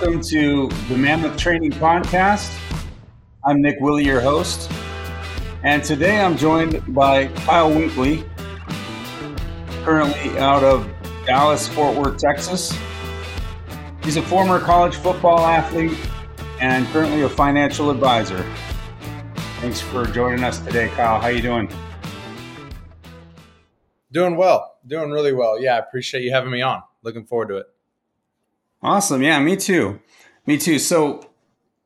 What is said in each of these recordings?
Welcome to the Mammoth Training Podcast. I'm Nick Willey, your host. And today I'm joined by Kyle Winkley, currently out of Dallas, Fort Worth, Texas. He's a former college football athlete and currently a financial advisor. Thanks for joining us today, Kyle. How are you doing? Doing well. Doing really well. Yeah, I appreciate you having me on. Looking forward to it. Awesome. Yeah, me too. Me too. So,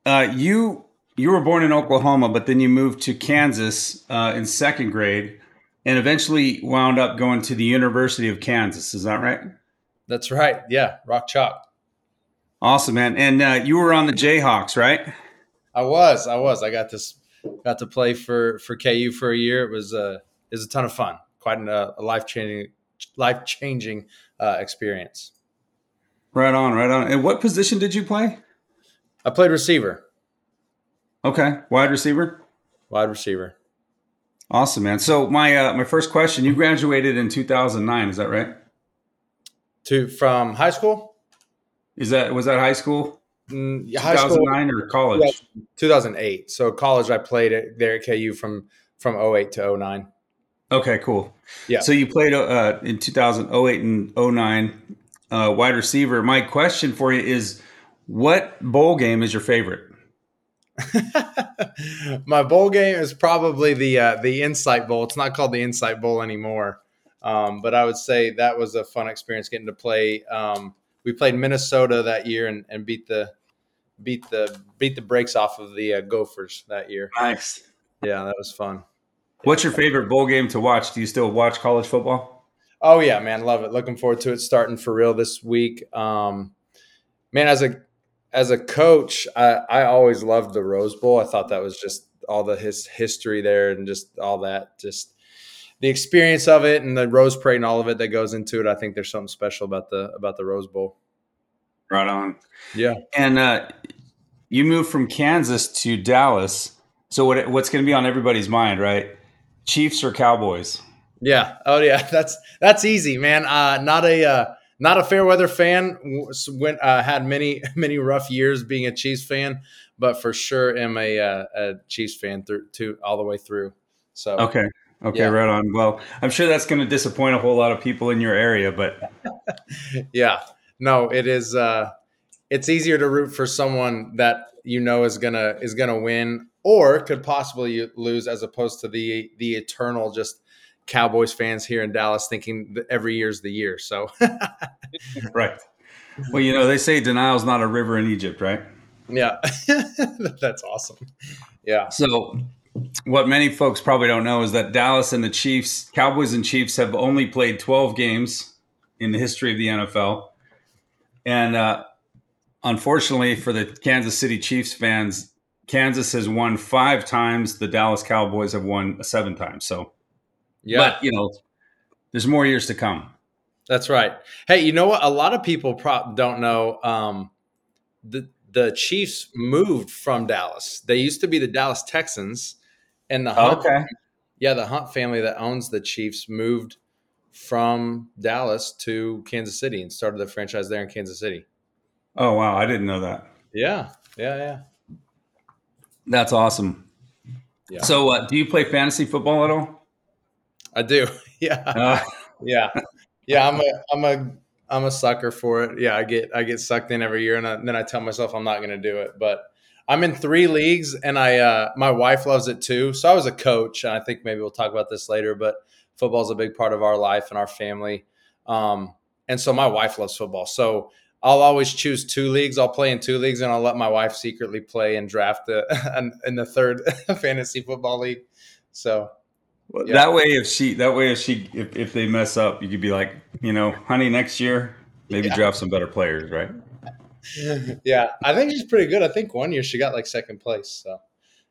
uh, you you were born in Oklahoma, but then you moved to Kansas uh, in second grade, and eventually wound up going to the University of Kansas. Is that right? That's right. Yeah, rock chalk. Awesome, man. And uh, you were on the Jayhawks, right? I was. I was. I got this. Got to play for for KU for a year. It was a it was a ton of fun. Quite an, uh, a life changing life changing uh, experience. Right on, right on. And what position did you play? I played receiver. Okay, wide receiver. Wide receiver. Awesome, man. So my uh, my first question: You graduated in 2009, is that right? To from high school? Is that was that high school? Mm, high 2009 school, or college? Yeah, 2008. So college, I played it there at KU from from 08 to 09. Okay, cool. Yeah. So you played uh, in 2008 and 09 uh, wide receiver. My question for you is, what bowl game is your favorite? My bowl game is probably the uh, the Insight Bowl. It's not called the Insight Bowl anymore, um, but I would say that was a fun experience getting to play. Um, we played Minnesota that year and, and beat the beat the beat the brakes off of the uh, Gophers that year. Nice. Yeah, that was fun. What's your favorite bowl game to watch? Do you still watch college football? Oh yeah, man, love it. Looking forward to it starting for real this week. Um, man, as a as a coach, I, I always loved the Rose Bowl. I thought that was just all the his history there and just all that, just the experience of it and the Rose Parade and all of it that goes into it. I think there's something special about the about the Rose Bowl. Right on. Yeah. And uh, you moved from Kansas to Dallas. So what what's going to be on everybody's mind, right? Chiefs or Cowboys? Yeah. Oh yeah. That's that's easy, man. Uh, not a uh, not a fair weather fan. Went uh, had many many rough years being a Chiefs fan, but for sure am a, uh, a Chiefs fan through to all the way through. So okay, okay, yeah. right on. Well, I'm sure that's going to disappoint a whole lot of people in your area, but yeah, no, it is. Uh, it's easier to root for someone that you know is gonna is gonna win or could possibly lose, as opposed to the the eternal just Cowboys fans here in Dallas thinking that every year's the year. So, right. Well, you know, they say denial's not a river in Egypt, right? Yeah. That's awesome. Yeah. So, what many folks probably don't know is that Dallas and the Chiefs, Cowboys and Chiefs, have only played 12 games in the history of the NFL. And uh, unfortunately for the Kansas City Chiefs fans, Kansas has won five times. The Dallas Cowboys have won seven times. So, yeah. But, you know, there's more years to come. That's right. Hey, you know what? A lot of people pro- don't know. Um, the the Chiefs moved from Dallas. They used to be the Dallas Texans, and the Hunt, okay, yeah, the Hunt family that owns the Chiefs moved from Dallas to Kansas City and started the franchise there in Kansas City. Oh wow, I didn't know that. Yeah, yeah, yeah. That's awesome. Yeah. So, uh, do you play fantasy football at all? I do. Yeah. Uh. Yeah. Yeah. I'm a, I'm a, I'm a sucker for it. Yeah. I get, I get sucked in every year and, I, and then I tell myself I'm not going to do it, but I'm in three leagues and I, uh, my wife loves it too. So I was a coach and I think maybe we'll talk about this later, but football is a big part of our life and our family. Um, and so my wife loves football. So I'll always choose two leagues. I'll play in two leagues, and I'll let my wife secretly play and draft the, in the third fantasy football league. So well, yeah. That way, if she, that way, if she, if, if they mess up, you could be like, you know, honey, next year maybe yeah. draft some better players, right? yeah, I think she's pretty good. I think one year she got like second place. So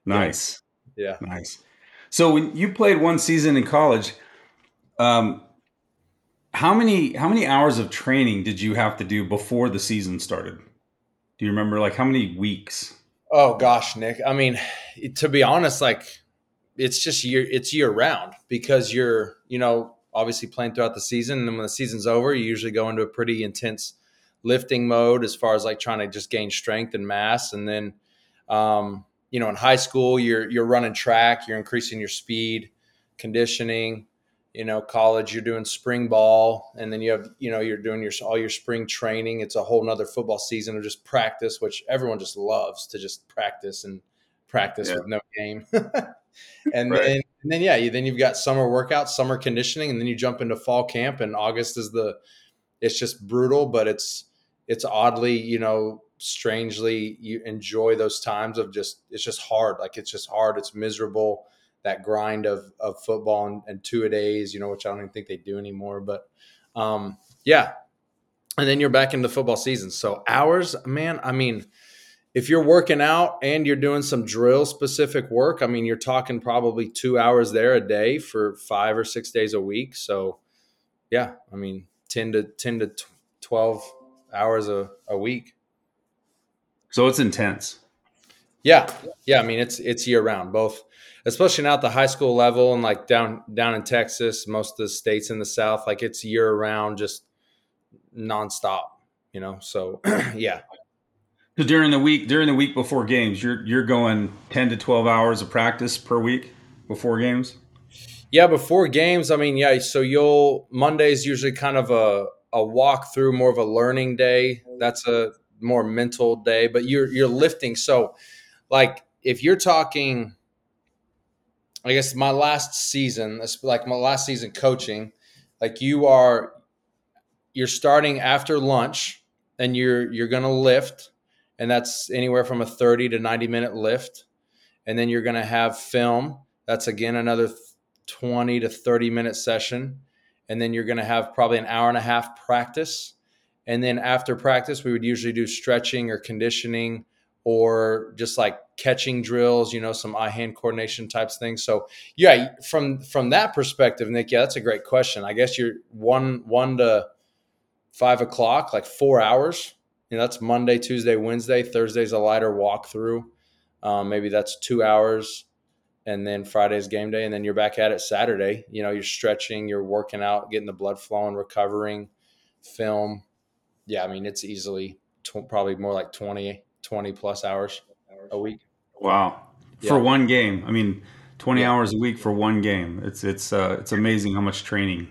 nice. Yeah, nice. So when you played one season in college, um, how many how many hours of training did you have to do before the season started? Do you remember like how many weeks? Oh gosh, Nick. I mean, to be honest, like it's just year it's year round because you're you know obviously playing throughout the season and then when the season's over you usually go into a pretty intense lifting mode as far as like trying to just gain strength and mass. And then, um, you know, in high school, you're you're running track, you're increasing your speed, conditioning. You know, college, you're doing spring ball, and then you have, you know, you're doing your all your spring training. It's a whole nother football season of just practice, which everyone just loves to just practice and practice yeah. with no game. and right. then and then yeah, you, then you've got summer workouts, summer conditioning, and then you jump into fall camp. And August is the it's just brutal, but it's it's oddly you know strangely you enjoy those times of just it's just hard like it's just hard it's miserable that grind of of football and, and two a days you know which i don't even think they do anymore but um yeah and then you're back into football season so hours man i mean if you're working out and you're doing some drill specific work i mean you're talking probably two hours there a day for five or six days a week so yeah i mean 10 to 10 to 12 hours a, a week so it's intense. Yeah, yeah. I mean, it's it's year round, both, especially now at the high school level and like down down in Texas, most of the states in the South, like it's year round, just nonstop. You know, so yeah. So during the week, during the week before games, you're you're going ten to twelve hours of practice per week before games. Yeah, before games. I mean, yeah. So you'll Monday's usually kind of a a walk through, more of a learning day. That's a more mental day, but you're you're lifting. So, like if you're talking, I guess my last season, like my last season coaching, like you are, you're starting after lunch, and you're you're gonna lift, and that's anywhere from a thirty to ninety minute lift, and then you're gonna have film. That's again another twenty to thirty minute session, and then you're gonna have probably an hour and a half practice and then after practice, we would usually do stretching or conditioning or just like catching drills, you know, some eye hand coordination types things. So yeah, from from that perspective, Nick, yeah, that's a great question. I guess you're one one to five o'clock, like four hours. You know, that's Monday, Tuesday, Wednesday. Thursday's a lighter walkthrough. Um, maybe that's two hours, and then Friday's game day, and then you're back at it Saturday. You know, you're stretching, you're working out, getting the blood flowing, recovering, film, yeah, I mean, it's easily tw- probably more like 20, 20 plus hours a week. Wow. Yeah. For one game. I mean, 20 yeah. hours a week for one game. It's, it's, uh, it's amazing how much training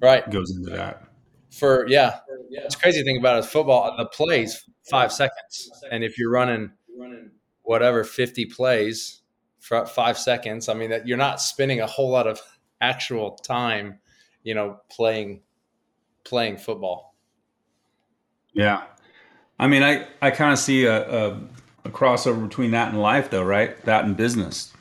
right goes into that. For, yeah. It's crazy thing about it is football, uh, the plays five seconds. And if you're running whatever, 50 plays for five seconds, I mean, that you're not spending a whole lot of actual time, you know, playing, playing football. Yeah. I mean, I, I kind of see a, a, a, crossover between that and life, though, right? That and business.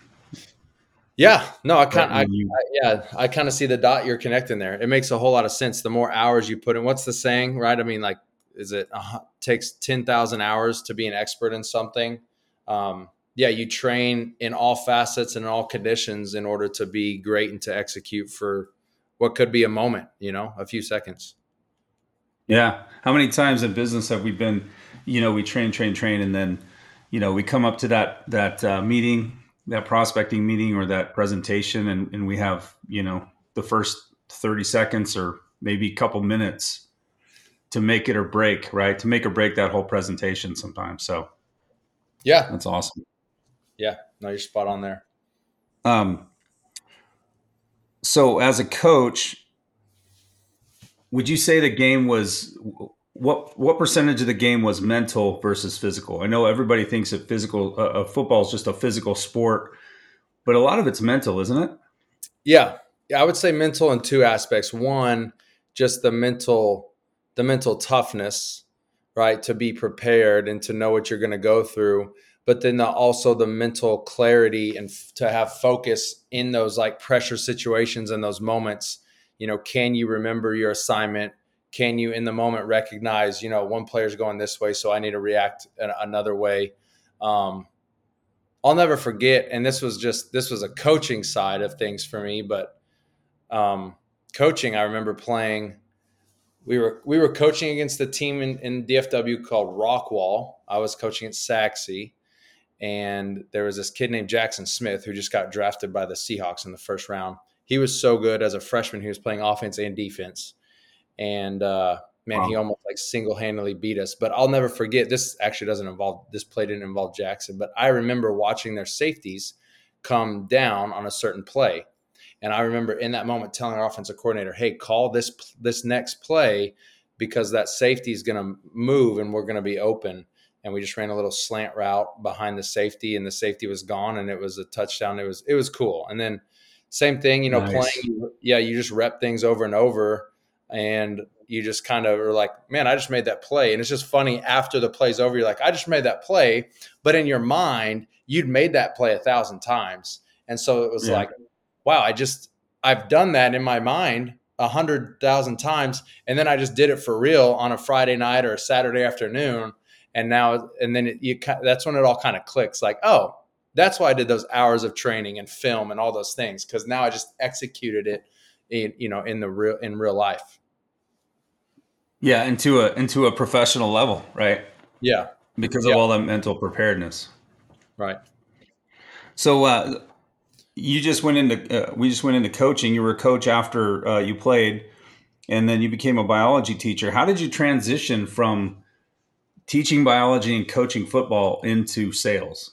Yeah. No, I kind of, yeah, I kind of see the dot you're connecting there. It makes a whole lot of sense. The more hours you put in, what's the saying, right? I mean, like, is it uh, takes 10,000 hours to be an expert in something? Um, yeah, you train in all facets and in all conditions in order to be great and to execute for what could be a moment, you know, a few seconds. Yeah. How many times in business have we been, you know, we train, train, train, and then, you know, we come up to that that uh, meeting, that prospecting meeting or that presentation, and, and we have, you know, the first 30 seconds or maybe a couple minutes to make it or break, right? To make or break that whole presentation sometimes. So, yeah, that's awesome. Yeah, no, you're spot on there. Um, so as a coach, would you say the game was what what percentage of the game was mental versus physical? I know everybody thinks that physical uh, uh, football is just a physical sport, but a lot of it's mental, isn't it? Yeah, yeah, I would say mental in two aspects. One, just the mental the mental toughness, right, to be prepared and to know what you're going to go through. But then the, also the mental clarity and f- to have focus in those like pressure situations and those moments you know, can you remember your assignment? Can you in the moment recognize, you know, one player's going this way, so I need to react another way? Um, I'll never forget, and this was just this was a coaching side of things for me, but um, coaching, I remember playing. We were we were coaching against a team in, in DFW called Rockwall. I was coaching at Sachse, and there was this kid named Jaxon Smith who just got drafted by the Seahawks in the first round he was so good as a freshman. He was playing offense and defense, and uh, man, wow. he almost like single handedly beat us. But I'll never forget. This actually doesn't involve this play didn't involve Jaxon, but I remember watching their safeties come down on a certain play, and I remember in that moment telling our offensive coordinator, "Hey, call this this next play because that safety is going to move and we're going to be open." And we just ran a little slant route behind the safety, and the safety was gone, and it was a touchdown. It was it was cool. And then same thing, you know, nice. playing. Yeah, you just rep things over and over, and you just kind of are like, man, I just made that play. And it's just funny after the play's over, you're like, I just made that play. But in your mind, you'd made that play a thousand times. And so it was yeah. like, wow, I just, I've done that in my mind a hundred thousand times. And then I just did it for real on a Friday night or a Saturday afternoon. And now, and then it, you, that's when it all kind of clicks like, oh, that's why I did those hours of training and film and all those things. Cause now I just executed it in, you know, in the real, in real life. Yeah, into a into a professional level, right? Yeah, because of all that mental preparedness. Right. So uh, you just went into uh, we just went into coaching. You were a coach after uh, you played, and then you became a biology teacher. How did you transition from teaching biology and coaching football into sales?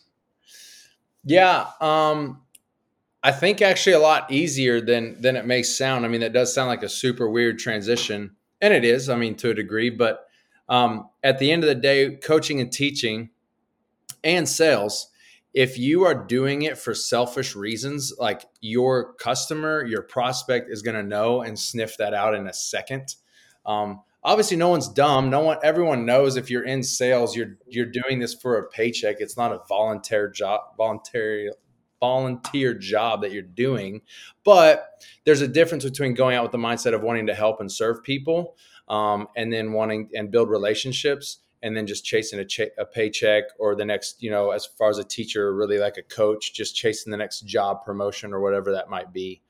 Yeah, um, I think actually a lot easier than than it may sound. I mean, that does sound like a super weird transition and it is, I mean, to a degree. But um, at the end of the day, coaching and teaching and sales, if you are doing it for selfish reasons, like your customer, your prospect is going to know and sniff that out in a second. Um, obviously, no one's dumb. No one, everyone knows if you're in sales, you're you're doing this for a paycheck. It's not a voluntary job, voluntary volunteer job that you're doing. But there's a difference between going out with the mindset of wanting to help and serve people um, and then wanting and build relationships and then just chasing a, a, paycheck or the next, you know, as far as a teacher, really like a coach, just chasing the next job promotion or whatever that might be.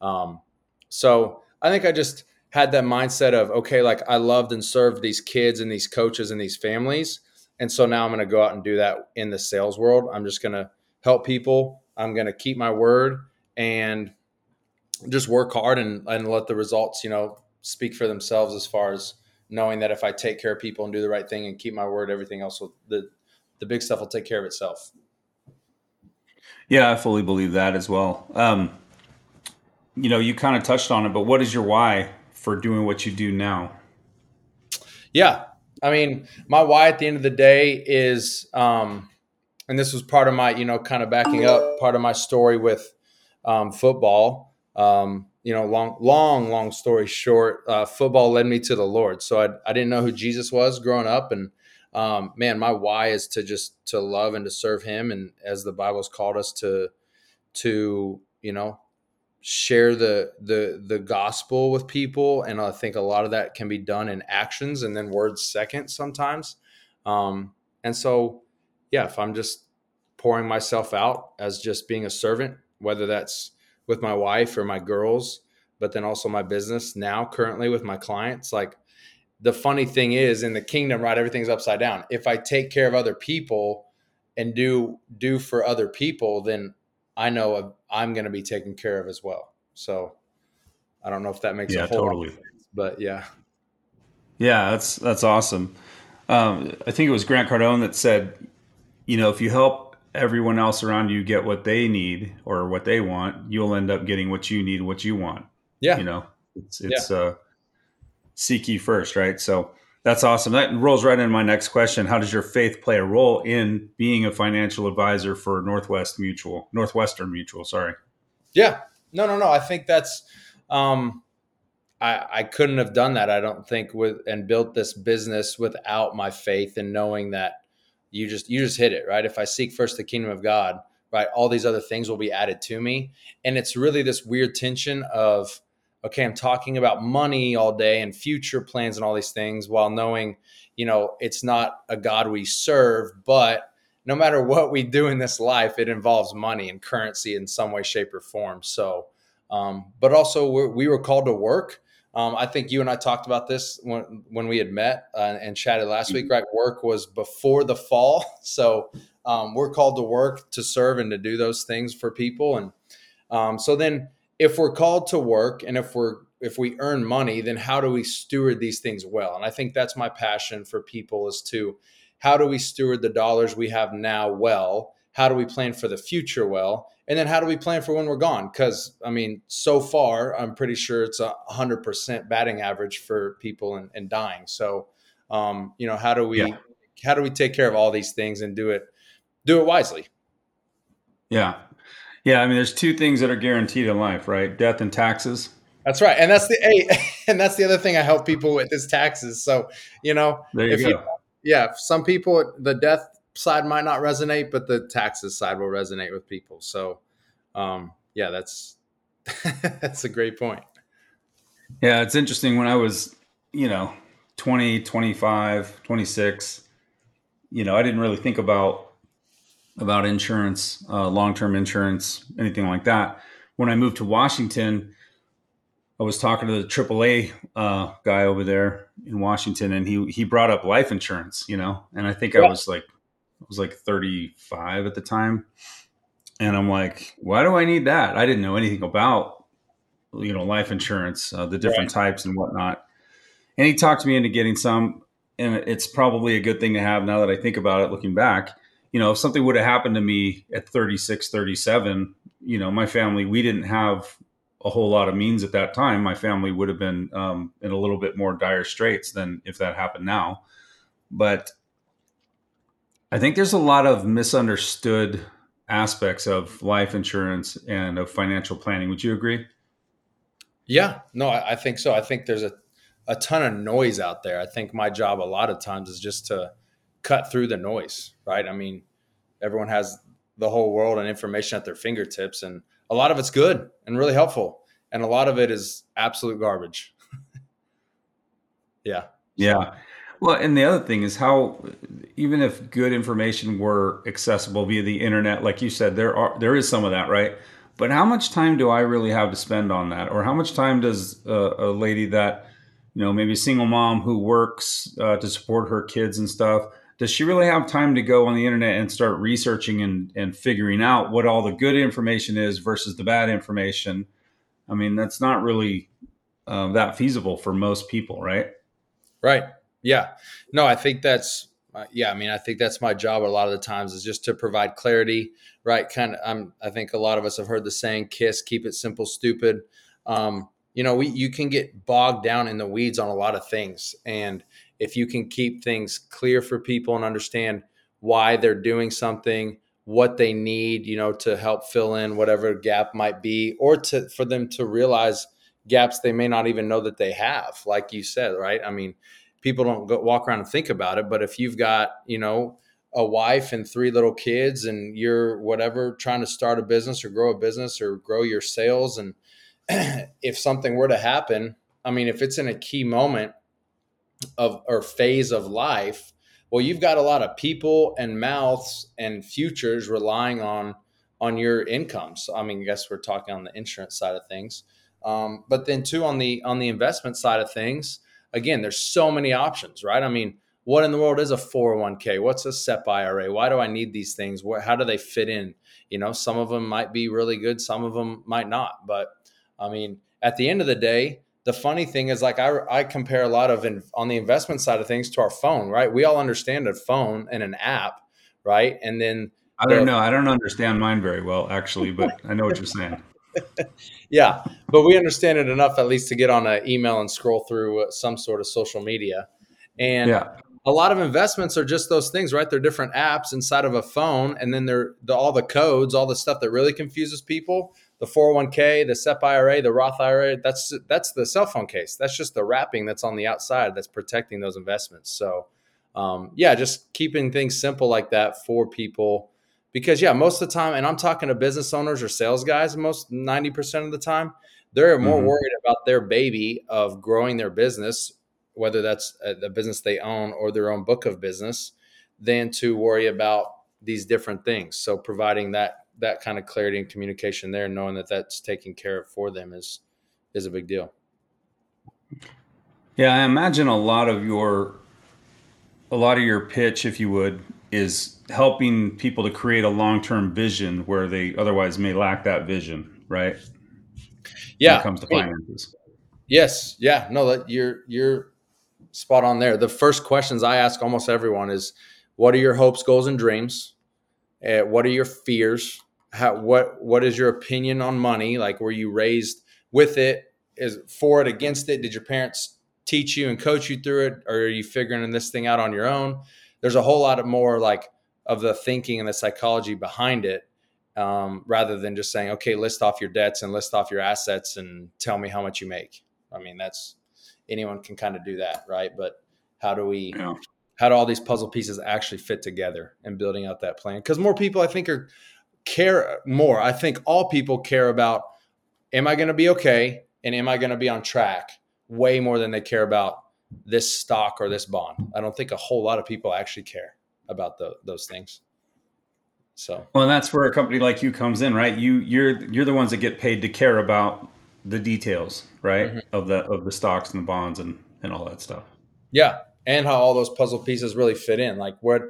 Um, so I think I just had that mindset of, okay, like I loved and served these kids and these coaches and these families. And so now I'm going to go out and do that in the sales world. I'm just going to help people I'm going to keep my word and just work hard and, and let the results, you know, speak for themselves as far as knowing that if I take care of people and do the right thing and keep my word, everything else will, the, the big stuff will take care of itself. Yeah, I fully believe that as well. Um, you know, you kind of touched on it, but what is your why for doing what you do now? Yeah. I mean, my why at the end of the day is, um, and this was part of my, you know, kind of backing up part of my story with um, football. Um, you know, long, long, long story short, uh, football led me to the Lord. So I, I didn't know who Jesus was growing up, and um, man, my why is to just to love and to serve Him, and as the Bible's called us to, to you know, share the the the gospel with people, and I think a lot of that can be done in actions and then words second sometimes. Um, and so yeah, if I'm just pouring myself out as just being a servant, whether that's with my wife or my girls, but then also my business now currently with my clients, like the funny thing is in the kingdom, right? Everything's upside down. If I take care of other people and do do for other people, then I know I'm going to be taken care of as well. So I don't know if that makes yeah, a whole totally. Sense, but yeah. Yeah, that's that's awesome. Um, I think it was Grant Cardone that said, you know, if you help everyone else around you get what they need or what they want, you'll end up getting what you need, what you want. Yeah. You know, it's, it's, yeah. uh, seek ye first, right? So that's awesome. That rolls right into my next question. How does your faith play a role in being a financial advisor for Northwest Mutual, Northwestern Mutual? Sorry. Yeah. No, no, no. I think that's, um, I, I couldn't have done that. I don't think with and built this business without my faith and knowing that you just you just hit it right? If i seek first the kingdom of god right all these other things will be added to me. And it's really this weird tension of okay i'm talking about money all day and future plans and all these things while knowing you know it's not a god we serve but no matter what we do in this life it involves money and currency in some way shape or form. So um, but also we were called to work um, I think you and I talked about this when, when we had met uh, and chatted last week, right? Work was before the fall. So um, we're called to work to serve and to do those things for people. And um, so then if we're called to work and if we're if we earn money, then how do we steward these things well? And I think that's my passion for people is to how do we steward the dollars we have now well? How do we plan for the future well? And then how do we plan for when we're gone? Because I mean, so far, I'm pretty sure it's a hundred percent batting average for people and, and dying. So, um, you know, how do we yeah. how do we take care of all these things and do it do it wisely? Yeah, yeah. I mean, there's two things that are guaranteed in life, right? Death and taxes. That's right, and that's the hey, and that's the other thing I help people with is taxes. So you know, there you go. You, yeah, some people the death side might not resonate, but the taxes side will resonate with people. So, um, yeah, that's that's a great point. Yeah, it's interesting when I was, you know, 20, 25, 26, you know, I didn't really think about about insurance, uh, long-term insurance, anything like that. When I moved to Washington, I was talking to the AAA uh, guy over there in Washington, and he he brought up life insurance, you know, and I think yeah. I was like I was like 35 at the time. And I'm like, why do I need that? I didn't know anything about, you know, life insurance, uh, the different right. types and whatnot. And he talked me into getting some. And it's probably a good thing to have now that I think about it, looking back. You know, if something would have happened to me at 36, 37, you know, my family, we didn't have a whole lot of means at that time. My family would have been um, in a little bit more dire straits than if that happened now. But I think there's a lot of misunderstood aspects of life insurance and of financial planning. Would you agree? Yeah, no, I, I think so. I think there's a, a ton of noise out there. I think my job a lot of times is just to cut through the noise, right? I mean, everyone has the whole world and information at their fingertips, and a lot of it's good and really helpful, and a lot of it is absolute garbage. yeah. Yeah. Well, and the other thing is how even if good information were accessible via the internet, like you said, there are there is some of that, right? But how much time do I really have to spend on that, or how much time does a, a lady that you know maybe a single mom who works uh, to support her kids and stuff does she really have time to go on the internet and start researching and, and figuring out what all the good information is versus the bad information? I mean that's not really uh, that feasible for most people right? Right yeah. No, I think that's uh, yeah, I mean, I think that's my job a lot of the times is just to provide clarity, right? Kind of, I'm, I think a lot of us have heard the saying, "Kiss, keep it simple, stupid." Um, you know, we you can get bogged down in the weeds on a lot of things, and if you can keep things clear for people and understand why they're doing something, what they need, you know, to help fill in whatever gap might be, or to for them to realize gaps they may not even know that they have, like you said, right? I mean people don't go, walk around and think about it. But if you've got, you know, a wife and three little kids and you're whatever trying to start a business or grow a business or grow your sales and if something were to happen i mean if it's in a key moment of or phase of life well you've got a lot of people and mouths and futures relying on on your income so i mean i guess we're talking on the insurance side of things um, but then too on the on the investment side of things again, there's so many options, right? I mean, what in the world is a 401k? What's a SEP IRA? Why do I need these things? Where, how do they fit in? You know, some of them might be really good, some of them might not. But I mean, at the end of the day, the funny thing is like I, I compare a lot of in, on the investment side of things to our phone, right? We all understand a phone and an app, right? And then I don't the, know. I don't understand mine very well, actually, but I know what you're saying. yeah, but we understand it enough at least to get on an email and scroll through uh, some sort of social media. And yeah. a lot of investments are just those things, right? They're different apps inside of a phone, and then they're the, all the codes, all the stuff that really confuses people. The 401k, the SEP IRA, the Roth IRA, that's that's the cell phone case. That's just the wrapping that's on the outside that's protecting those investments. So, um, yeah, just keeping things simple like that for people because yeah most of the time and i'm talking to business owners or sales guys most 90% of the time they're more mm-hmm. worried about their baby of growing their business whether that's the business they own or their own book of business than to worry about these different things so providing that that kind of clarity and communication there knowing that that's taken care of for them is is a big deal yeah i imagine a lot of your a lot of your pitch if you would is helping people to create a long-term vision where they otherwise may lack that vision, right? Yeah, when it comes to finances. Yes. Yeah. No, that you're you're spot on there. The first questions I ask almost everyone is, "What are your hopes, goals, and dreams? Uh, what are your fears? How what what is your opinion on money? Like, were you raised with it? Is for it, against it? Did your parents teach you and coach you through it, or are you figuring this thing out on your own?" There's a whole lot of more like of the thinking and the psychology behind it um, rather than just saying, okay, list off your debts and list off your assets and tell me how much you make. I mean, that's anyone can kind of do that, right? But how do we, yeah. how do all these puzzle pieces actually fit together and building out that plan? Because more people, I think, are care more. I think all people care about, am I going to be okay? And am I going to be on track way more than they care about this stock or this bond? I don't think a whole lot of people actually care about the, those things. So well, and that's where a company like you comes in, right? You you're you're the ones that get paid to care about the details, right, mm-hmm. of the of the stocks and the bonds and and all that stuff. Yeah, and how all those puzzle pieces really fit in, like what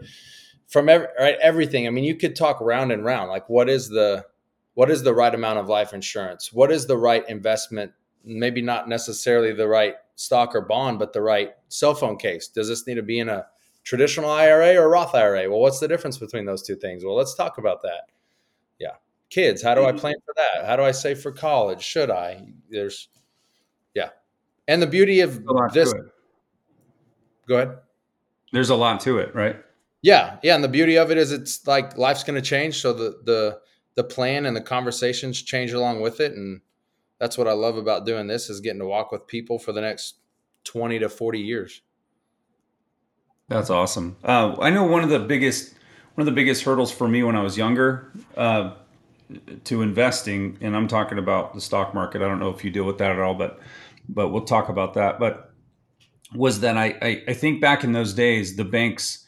from every, right, everything. I mean, you could talk round and round. Like, what is the what is the right amount of life insurance? What is the right investment? Maybe not necessarily the right stock or bond, but the right cell phone case. Does this need to be in a traditional IRA or Roth IRA? Well, what's the difference between those two things? Well, let's talk about that. Yeah. Kids, how do I mm-hmm. plan for that? How do I save for college? Should I? There's, yeah. And the beauty of this, go ahead. There's a lot to it, right? Yeah. Yeah. And the beauty of it is it's like life's going to change. So the, the, the plan and the conversations change along with it. And that's what I love about doing this is getting to walk with people for the next 20 to 40 years. That's awesome. Uh, I know one of the biggest one of the biggest hurdles for me when I was younger uh, to investing, and I'm talking about the stock market. I don't know if you deal with that at all, but but we'll talk about that. But was that I, I, I think back in those days the banks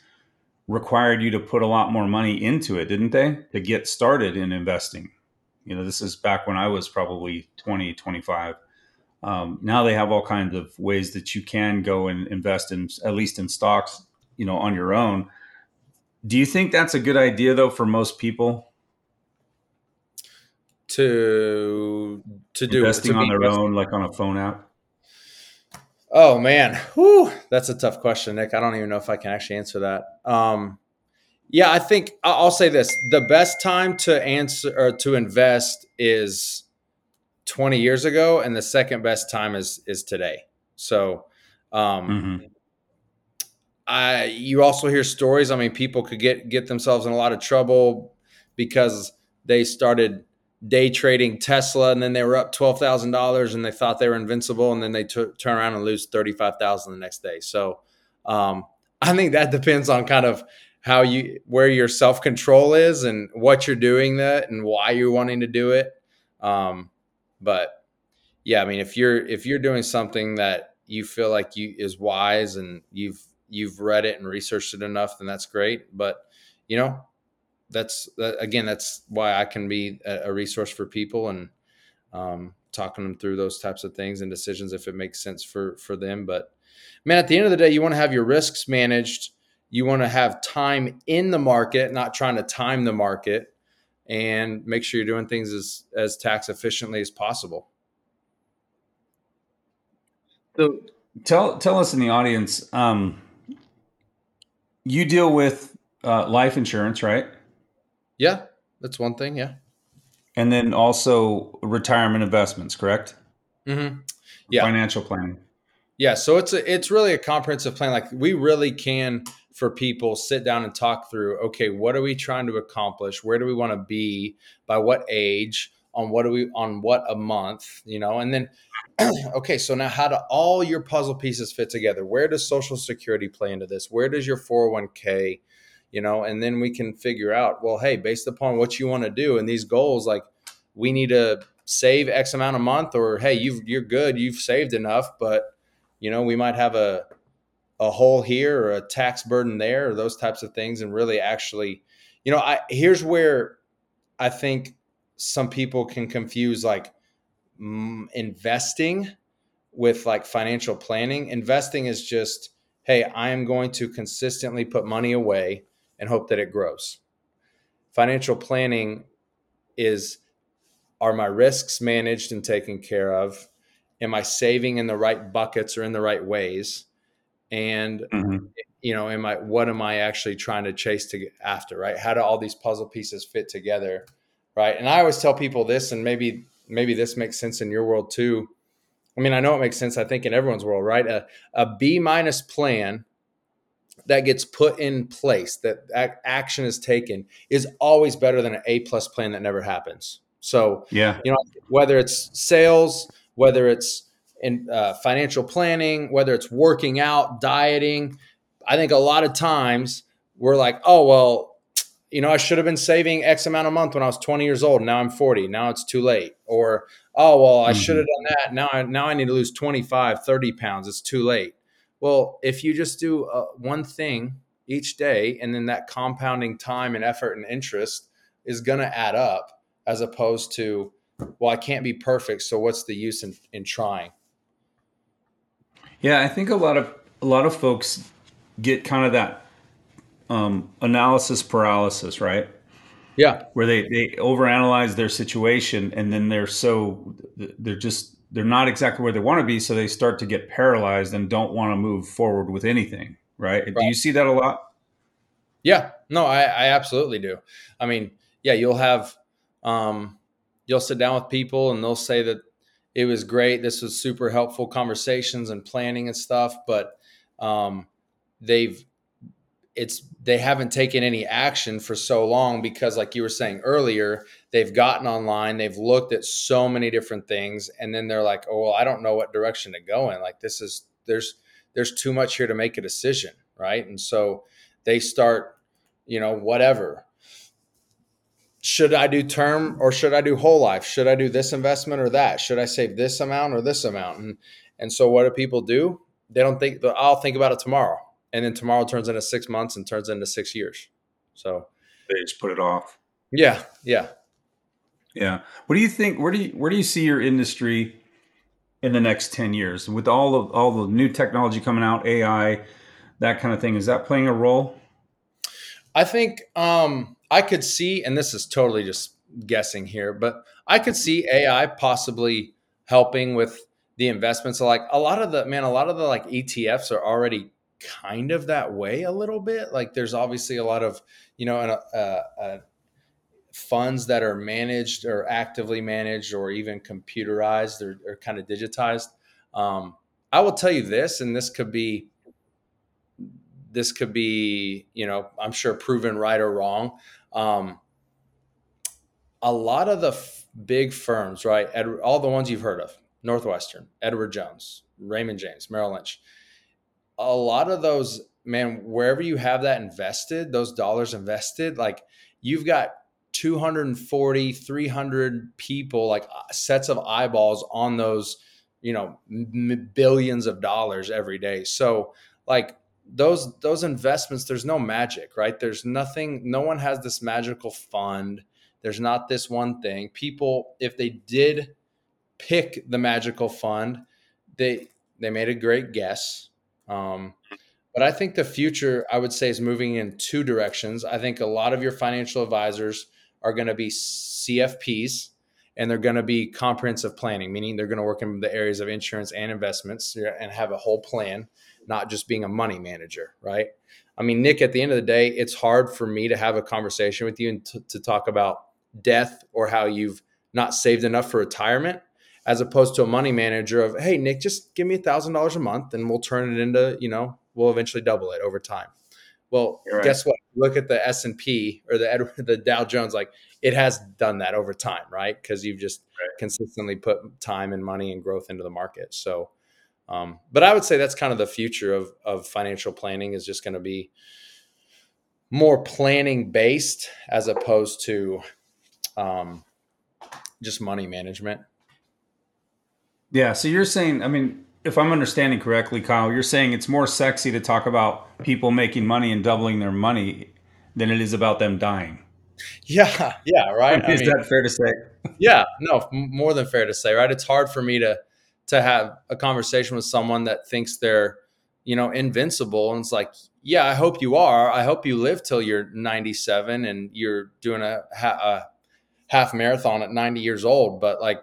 required you to put a lot more money into it, didn't they, to get started in investing? You know, this is back when I was probably 20, 25. Um, now they have all kinds of ways that you can go and invest in, at least in stocks, you know on your own. Do you think that's a good idea though for most people? To to do investing to on their own, like on a phone app. Oh man, Whew, that's a tough question, Nick. I don't even know if I can actually answer that. Um, yeah, I think I'll say this: the best time to answer or to invest is 20 years ago, and the second best time is is today. So, um, mm-hmm. I you also hear stories. I mean, people could get get themselves in a lot of trouble because they started day trading Tesla and then they were up twelve thousand dollars and they thought they were invincible and then they t- turn around and lose thirty five thousand the next day. So um, I think that depends on kind of how you where your self control is and what you're doing that and why you're wanting to do it. Um, but yeah, I mean, if you're if you're doing something that you feel like you is wise and you've you've read it and researched it enough, then that's great. But you know, that's that, again, that's why I can be a, a resource for people and um, talking them through those types of things and decisions if it makes sense for for them. But man, at the end of the day, you want to have your risks managed. You want to have time in the market, not trying to time the market, and make sure you're doing things as as tax efficiently as possible. So tell tell us in the audience. Um, you deal with uh, life insurance, right? Yeah, that's one thing. Yeah. And then also retirement investments, correct? Mm-hmm. Yeah. Financial planning. Yeah. So it's a, it's really a comprehensive plan. Like we really can for people sit down and talk through. Okay, what are we trying to accomplish? Where do we want to be? By what age? On what do we on what a month? You know, and then okay, so now how do all your puzzle pieces fit together? Where does Social Security play into this? Where does your 401k, you know, and then we can figure out, well, hey, based upon what you want to do and these goals, like we need to save X amount a month, or hey, you you're good, you've saved enough, but you know, we might have a a hole here or a tax burden there or those types of things, and really actually, you know, I here's where I think some people can confuse like investing with like financial planning. Investing is just, hey, I am going to consistently put money away and hope that it grows. Financial planning is are my risks managed and taken care of? am I saving in the right buckets or in the right ways? And mm-hmm. you know, am I what am I actually trying to chase to get after, right? How do all these puzzle pieces fit together? Right. And I always tell people this, and maybe maybe this makes sense in your world too. I mean, I know it makes sense, I think, in everyone's world, right? A, a B minus plan that gets put in place, that action is taken, is always better than an A plus plan that never happens. So, yeah, you know, whether it's sales, whether it's in uh, financial planning, whether it's working out, dieting, I think a lot of times we're like, oh well, you know, I should have been saving X amount a month when I was 20 years old. Now I'm 40. Now it's too late. Or, oh, well, I mm-hmm. should have done that. Now I, now I need to lose 25, 30 pounds. It's too late. Well, if you just do uh, one thing each day and then that compounding time and effort and interest is going to add up as opposed to, well, I can't be perfect. So what's the use in, in trying? Yeah, I think a lot of a lot of folks get kind of that um, analysis paralysis, right? Yeah, where they they overanalyze their situation and then they're so they're just they're not exactly where they want to be, so they start to get paralyzed and don't want to move forward with anything, right? right. Do you see that a lot? Yeah, no, I, I absolutely do. I mean, yeah, you'll have um, you'll sit down with people and they'll say that it was great. This was super helpful conversations and planning and stuff, but um, they've it's they haven't taken any action for so long because like you were saying earlier they've gotten online they've looked at so many different things and then they're like oh well i don't know what direction to go in like this is there's there's too much here to make a decision right and so they start you know whatever should I do term or should I do whole life? Should I do this investment or that? Should I save this amount or this amount? And and so what do people do? They don't think I'll think about it tomorrow. And then tomorrow turns into six months and turns into six years. So they just put it off. Yeah. Yeah. Yeah. What do you think? Where do you where do you see your industry in the next 10 years? With all of all the new technology coming out, AI, that kind of thing, is that playing a role? I think um I could see, and this is totally just guessing here, but I could see AI possibly helping with the investments. Like a lot of the man, a lot of the like ETFs are already kind of that way a little bit. Like there's obviously a lot of you know uh, uh, funds that are managed or actively managed or even computerized or, or kind of digitized. Um, I will tell you this, and this could be this could be you know I'm sure proven right or wrong. Um, a lot of the f- big firms, right? All the ones you've heard of, Northwestern, Edward Jones, Raymond James, Merrill Lynch. A lot of those, man, wherever you have that invested, those dollars invested, like you've got 240, 300 people, like uh, sets of eyeballs on those, you know, m- billions of dollars every day. So, like, those those investments there's no magic right? There's nothing no one has this magical fund. There's not this one thing. People if they did pick the magical fund they they made a great guess um, but i think the future i would say is moving in two directions i think a lot of your financial advisors are going to be cfps and they're going to be comprehensive planning meaning they're going to work in the areas of insurance and investments and have a whole plan not just being a money manager, right? I mean, Nick, at the end of the day, it's hard for me to have a conversation with you and t- to talk about death or how you've not saved enough for retirement as opposed to a money manager of, hey, Nick, just give me a thousand dollars a month and we'll turn it into, you know, we'll eventually double it over time. Well, right. guess what? Look at the S and P or the the Dow Jones. Like it has done that over time, right? Because you've just right. consistently put time and money and growth into the market. So um, but I would say that's kind of the future of of financial planning is just going to be more planning based as opposed to um, just money management. Yeah. So you're saying, I mean, if I'm understanding correctly, Kyle, you're saying it's more sexy to talk about people making money and doubling their money than it is about them dying. Yeah. Yeah. Right. is I mean, that fair to say? yeah. No, more than fair to say. Right. It's hard for me to to have a conversation with someone that thinks they're you know invincible and it's like yeah i hope you are i hope you live till you're 97 and you're doing a, a half marathon at 90 years old but like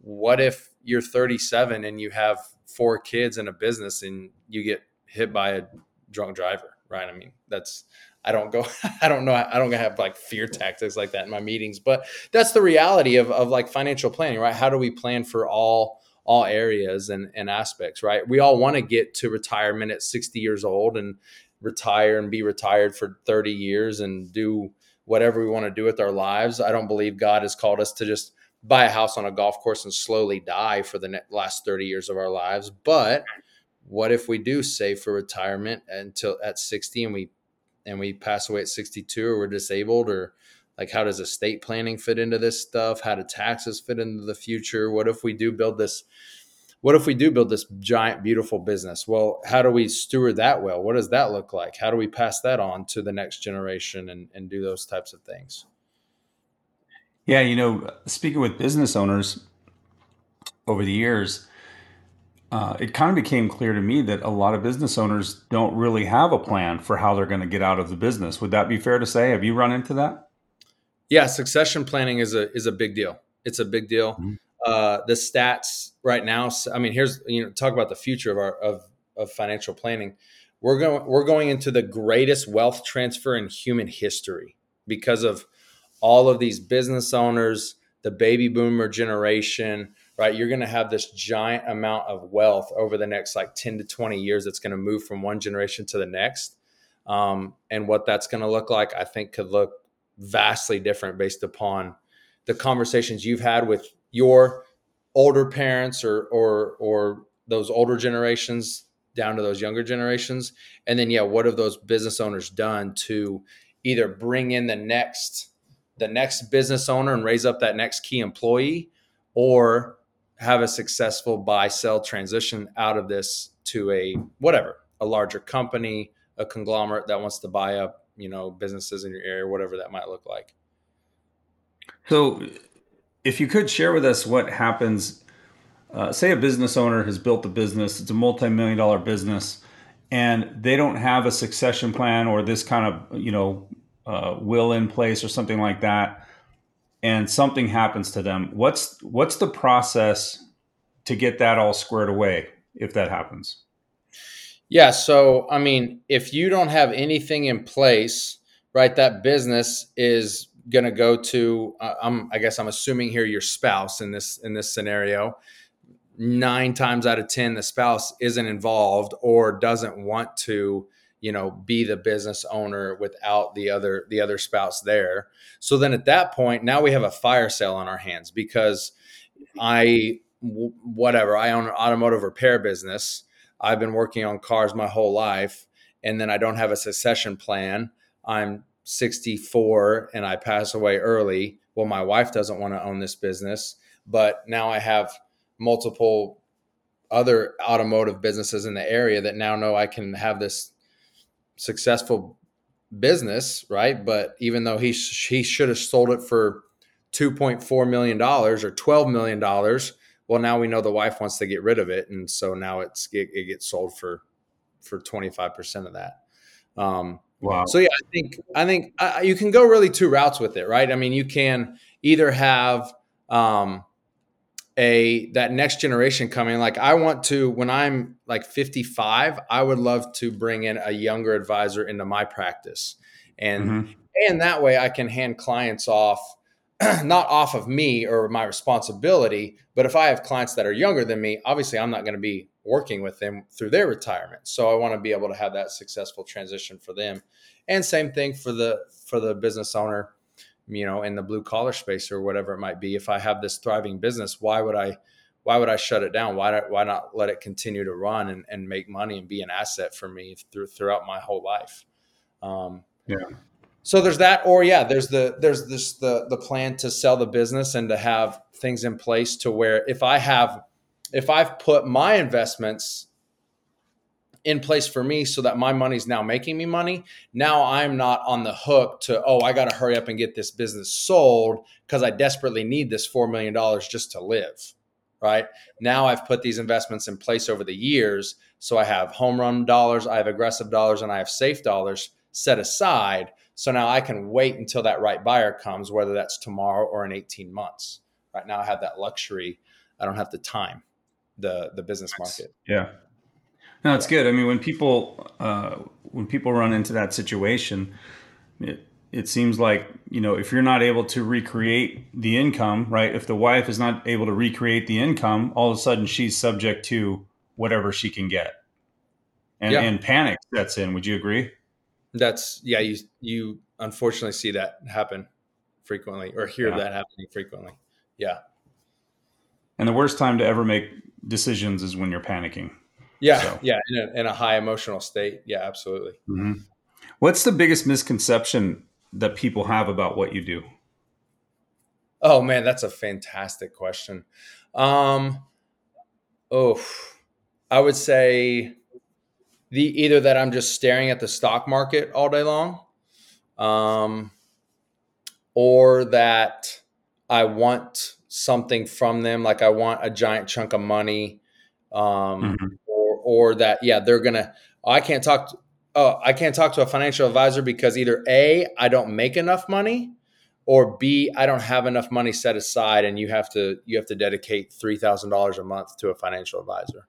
what if you're 37 and you have four kids and a business and you get hit by a drunk driver, right? I mean, that's I don't go I don't know I don't have like fear tactics like that in my meetings, but that's the reality of of like financial planning, right? How do we plan for all all areas and, and aspects, right? We all want to get to retirement at 60 years old and retire and be retired for 30 years and do whatever we want to do with our lives. I don't believe God has called us to just buy a house on a golf course and slowly die for the last 30 years of our lives. But what if we do save for retirement until at 60 and we and we pass away at 62 or we're disabled? Or like how does estate planning fit into this stuff? How do taxes fit into the future? What if we do build this what if we do build this giant beautiful business? Well how do we steward that well? What does that look like? How do we pass that on to the next generation and, and do those types of things yeah you know speaking with business owners over the years uh, it kind of became clear to me that a lot of business owners don't really have a plan for how they're going to get out of the business would that be fair to say have you run into that yeah succession planning is a is a big deal it's a big deal mm-hmm. uh, the stats right now. I mean, here's you know talk about the future of our of of financial planning. We're going we're going into the greatest wealth transfer in human history because of all of these business owners, the baby boomer generation, right? You're going to have this giant amount of wealth over the next like 10 to 20 years that's going to move from one generation to the next. Um, and what that's going to look like, I think, could look vastly different based upon the conversations you've had with your older parents or or or those older generations down to those younger generations and then yeah what have those business owners done to either bring in the next the next business owner and raise up that next key employee or have a successful buy sell transition out of this to a whatever a larger company a conglomerate that wants to buy up you know businesses in your area whatever that might look like. So if you could share with us what happens, uh, say a business owner has built a business, it's a multi-million dollar business, and they don't have a succession plan or this kind of you know uh, will in place or something like that, and something happens to them. What's what's the process to get that all squared away if that happens? Yeah, so I mean, if you don't have anything in place, right, that business is going to go to uh, I'm I guess I'm assuming here your spouse in this in this scenario. 9 times out of 10 the spouse isn't involved or doesn't want to, you know, be the business owner without the other the other spouse there. So then at that point, now we have a fire sale on our hands because I whatever, I own an automotive repair business. I've been working on cars my whole life and then I don't have a succession plan. I'm 64 and I pass away early, well, my wife doesn't want to own this business, but now I have multiple other automotive businesses in the area that now know I can have this successful business, right? But even though he he should have sold it for 2.4 million dollars or 12 million dollars, well now we know the wife wants to get rid of it and so now it's it, it gets sold for for 25% of that. Um, Wow. So yeah, I think I think uh, you can go really two routes with it, right? I mean, you can either have um, a that next generation coming. Like I want to when I'm like 55, I would love to bring in a younger advisor into my practice, and mm-hmm. and that way I can hand clients off. not off of me or my responsibility, but if I have clients that are younger than me, obviously I'm not going to be working with them through their retirement. So I want to be able to have that successful transition for them. And same thing for the for the business owner, you know, in the blue collar space or whatever it might be. If I have this thriving business, why would I why would I shut it down? Why not, why not let it continue to run and, and make money and be an asset for me through throughout my whole life? Um, yeah. So there's that, or yeah, there's the there's this the the plan to sell the business and to have things in place to where if I have if I've put my investments in place for me so that my money's now making me money, now I'm not on the hook to, oh, I got to hurry up and get this business sold because I desperately need this $4 million just to live. Right now, I've put these investments in place over the years. So I have home run dollars, I have aggressive dollars, and I have safe dollars set aside. So now I can wait until that right buyer comes, whether that's tomorrow or in 18 months. Right now, I have that luxury I don't have to time the the business market. Yeah. No, it's good. I mean, when people uh, when people run into that situation, it, it seems like you know if you're not able to recreate the income, right? If the wife is not able to recreate the income, all of a sudden she's subject to whatever she can get, and, yeah. and panic sets in. Would you agree? That's yeah. You you unfortunately see that happen frequently, or hear yeah. that happening frequently. Yeah. And the worst time to ever make decisions is when you're panicking. Yeah, so. yeah, in a, in a, high emotional state. Yeah, absolutely. Mm-hmm. What's the biggest misconception that people have about what you do? Oh man, that's a fantastic question. Um, oh, I would say the either that I'm just staring at the stock market all day long, um, or that I want something from them, like I want a giant chunk of money, um, mm-hmm or that yeah they're gonna oh, I can't talk to, oh I can't talk to a financial advisor because either a I don't make enough money or b I don't have enough money set aside and you have to you have to dedicate three thousand dollars a month to a financial advisor.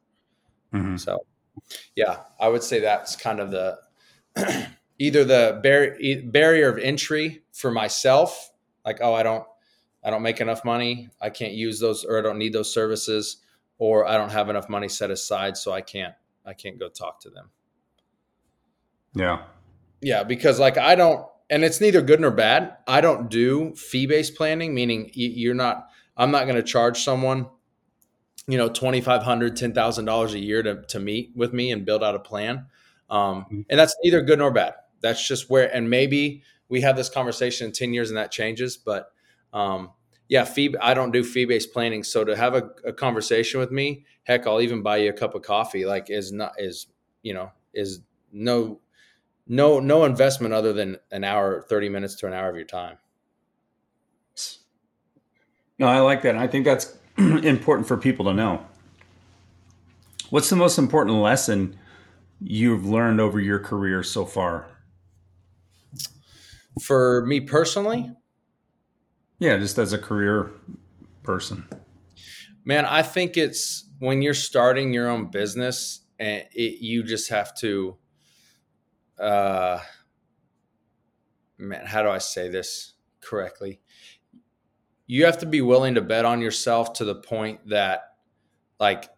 Mm-hmm. So yeah, I would say that's kind of the either the bar- barrier of entry for myself, like oh I don't I don't make enough money, I can't use those or I don't need those services, or I don't have enough money set aside, so I can't I can't go talk to them. Yeah. Yeah, because like I don't and it's neither good nor bad. I don't do fee-based planning, meaning you're not I'm not going to charge someone you know $2500 $10000 a year to, to meet with me and build out a plan um, mm-hmm. and that's neither good nor bad that's just where and maybe we have this conversation in 10 years and that changes but um, yeah, fee. I don't do fee based planning. So to have a, a, conversation with me, heck, I'll even buy you a cup of coffee. Like is not is you know is no no no investment other than an hour, thirty minutes to an hour of your time. No, I like that. I think that's important for people to know. What's the most important lesson you've learned over your career so far? For me personally, yeah, just as a career person. Man, I think it's when you're starting your own business and it, you just have to uh man, how do I say this correctly? You have to be willing to bet on yourself to the point that like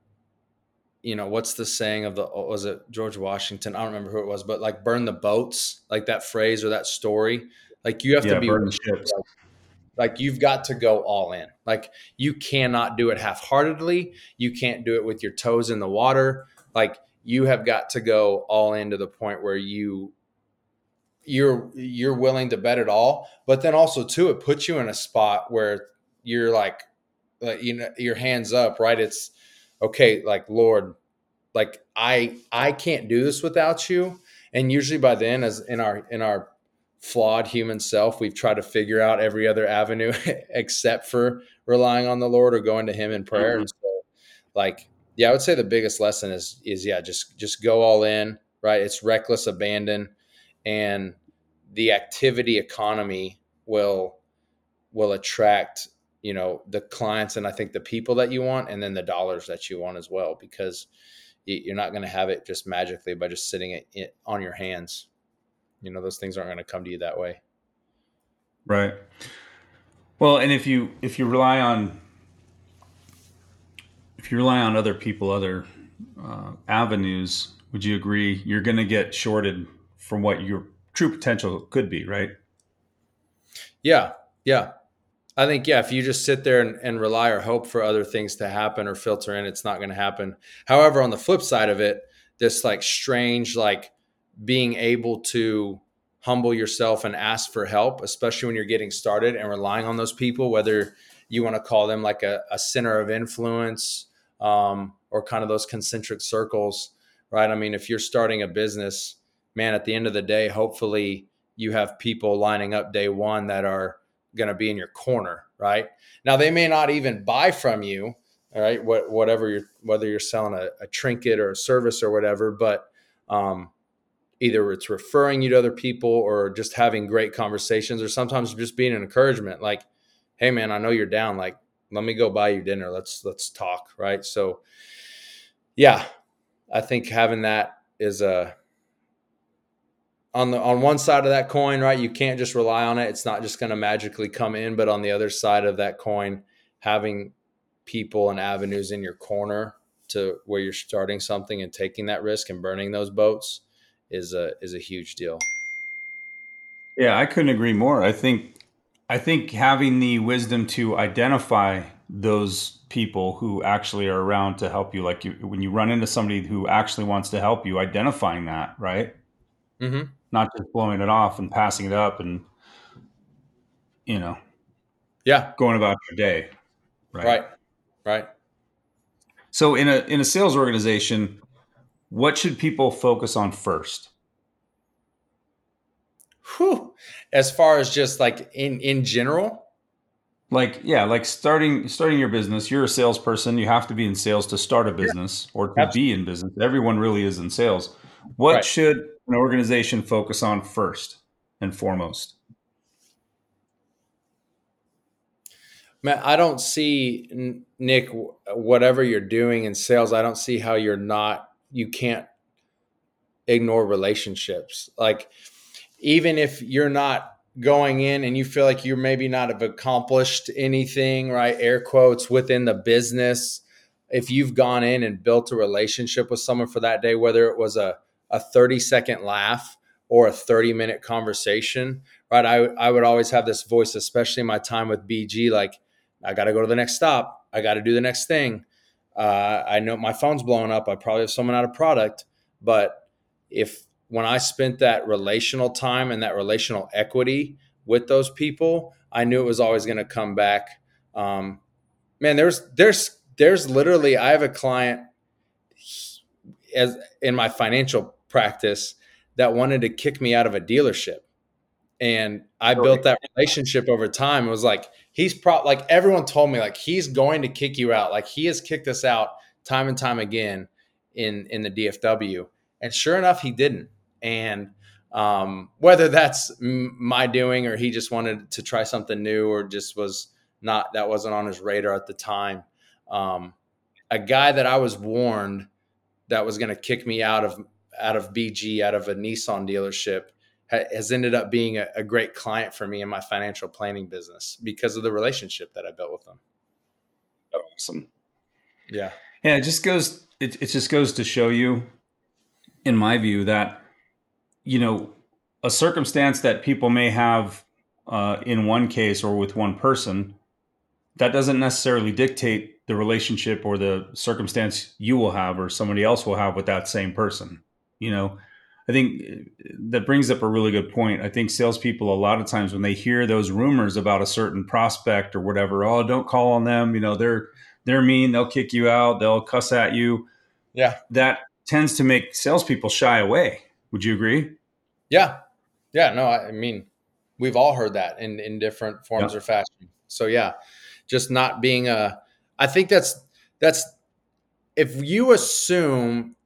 you know what's the saying of the was it George Washington? I don't remember who it was, but like burn the boats, like that phrase or that story. Like you have yeah, to be burn the ships. Like, like you've got to go all in. Like you cannot do it half-heartedly. You can't do it with your toes in the water. Like you have got to go all in to the point where you you're you're willing to bet it all. But then also too, it puts you in a spot where you're like, like you know, your hands up, right? It's okay, like Lord, like I I can't do this without you. And usually by then, as in our in our flawed human self, we've tried to figure out every other avenue except for relying on the Lord or going to Him in prayer. Mm-hmm. And so, like, yeah, I would say the biggest lesson is is yeah, just just go all in. Right? It's reckless abandon, and the activity economy will will attract you know the clients and I think the people that you want, and then the dollars that you want as well, because you're not going to have it just magically by just sitting it on your hands you know those things aren't going to come to you that way. Right. Well and if you if you rely on if you rely on other people other uh, avenues would you agree you're going to get shorted from what your true potential could be right? Yeah yeah. I think yeah if you just sit there and, and rely or hope for other things to happen or filter in it's not going to happen. However on the flip side of it this like strange like being able to humble yourself and ask for help, especially when you're getting started and relying on those people, whether you want to call them like a, a center of influence um, or kind of those concentric circles, right? I mean, if you're starting a business, man, at the end of the day, hopefully you have people lining up day one that are going to be in your corner, right? Now, they may not even buy from you, all right, what, whatever you're, whether you're selling a, a trinket or a service or whatever, but um, either it's referring you to other people or just having great conversations or sometimes just being an encouragement like hey man i know you're down like let me go buy you dinner. Let's let's talk, right? So yeah, I think having that is a on the on one side of that coin, right? You can't just rely on it. It's not just going to magically come in, but on the other side of that coin, having people and avenues in your corner to where you're starting something and taking that risk and burning those boats is a is a huge deal. Yeah, I couldn't agree more. I think I think having the wisdom to identify those people who actually are around to help you, like you, when you run into somebody who actually wants to help you, identifying that, right? Mm-hmm not just blowing it off and passing it up and you know yeah going about your day right right right so in a in a sales organization what should people focus on first Whew. as far as just like in in general like yeah like starting starting your business you're a salesperson you have to be in sales to start a business yeah. or to Absolutely. be in business everyone really is in sales what right. should an organization focus on first and foremost? Man, I don't see Nick whatever you're doing in sales. I don't see how you're not you can't ignore relationships. Like even if you're not going in and you feel like you're maybe not have accomplished anything, right? Air quotes within the business. If you've gone in and built a relationship with someone for that day, whether it was a a 30 second laugh or a 30 minute conversation, right? I, I would always have this voice, especially my time with BG, like, I got to go to the next stop. I got to do the next thing. Uh, I know my phone's blowing up. I probably have someone out of product. But if when I spent that relational time and that relational equity with those people, I knew it was always going to come back. Um, man, there's there's there's literally I have a client as in my financial practice that wanted to kick me out of a dealership. And I built that relationship over time. It was like, he's pro like everyone told me, like, he's going to kick you out. Like he has kicked us out time and time again in in the DFW. And sure enough, he didn't. And um, whether that's my doing or he just wanted to try something new or just was not that wasn't on his radar at the time. Um, a guy that I was warned that was going to kick me out of out of BG, out of a Nissan dealership, has ended up being a, a, great client for me in my financial planning business because of the relationship that I built with them. Awesome. Yeah. Yeah. It just goes, it, it just goes to show you, in my view, that, you know, a circumstance that people may have uh, in one case or with one person, that doesn't necessarily dictate the relationship or the circumstance you will have or somebody else will have with that same person you know, I think uh, that brings up a really good point. I think salespeople, a lot of times when they hear those rumors about a certain prospect or whatever, oh, don't call on them. You know, they're they're mean. They'll kick you out. They'll cuss at you. Yeah, that tends to make salespeople shy away. Would you agree? Yeah, yeah. No, I mean, we've all heard that in in different forms yeah. or fashion. So yeah, just not being a. I think that's that's if you assume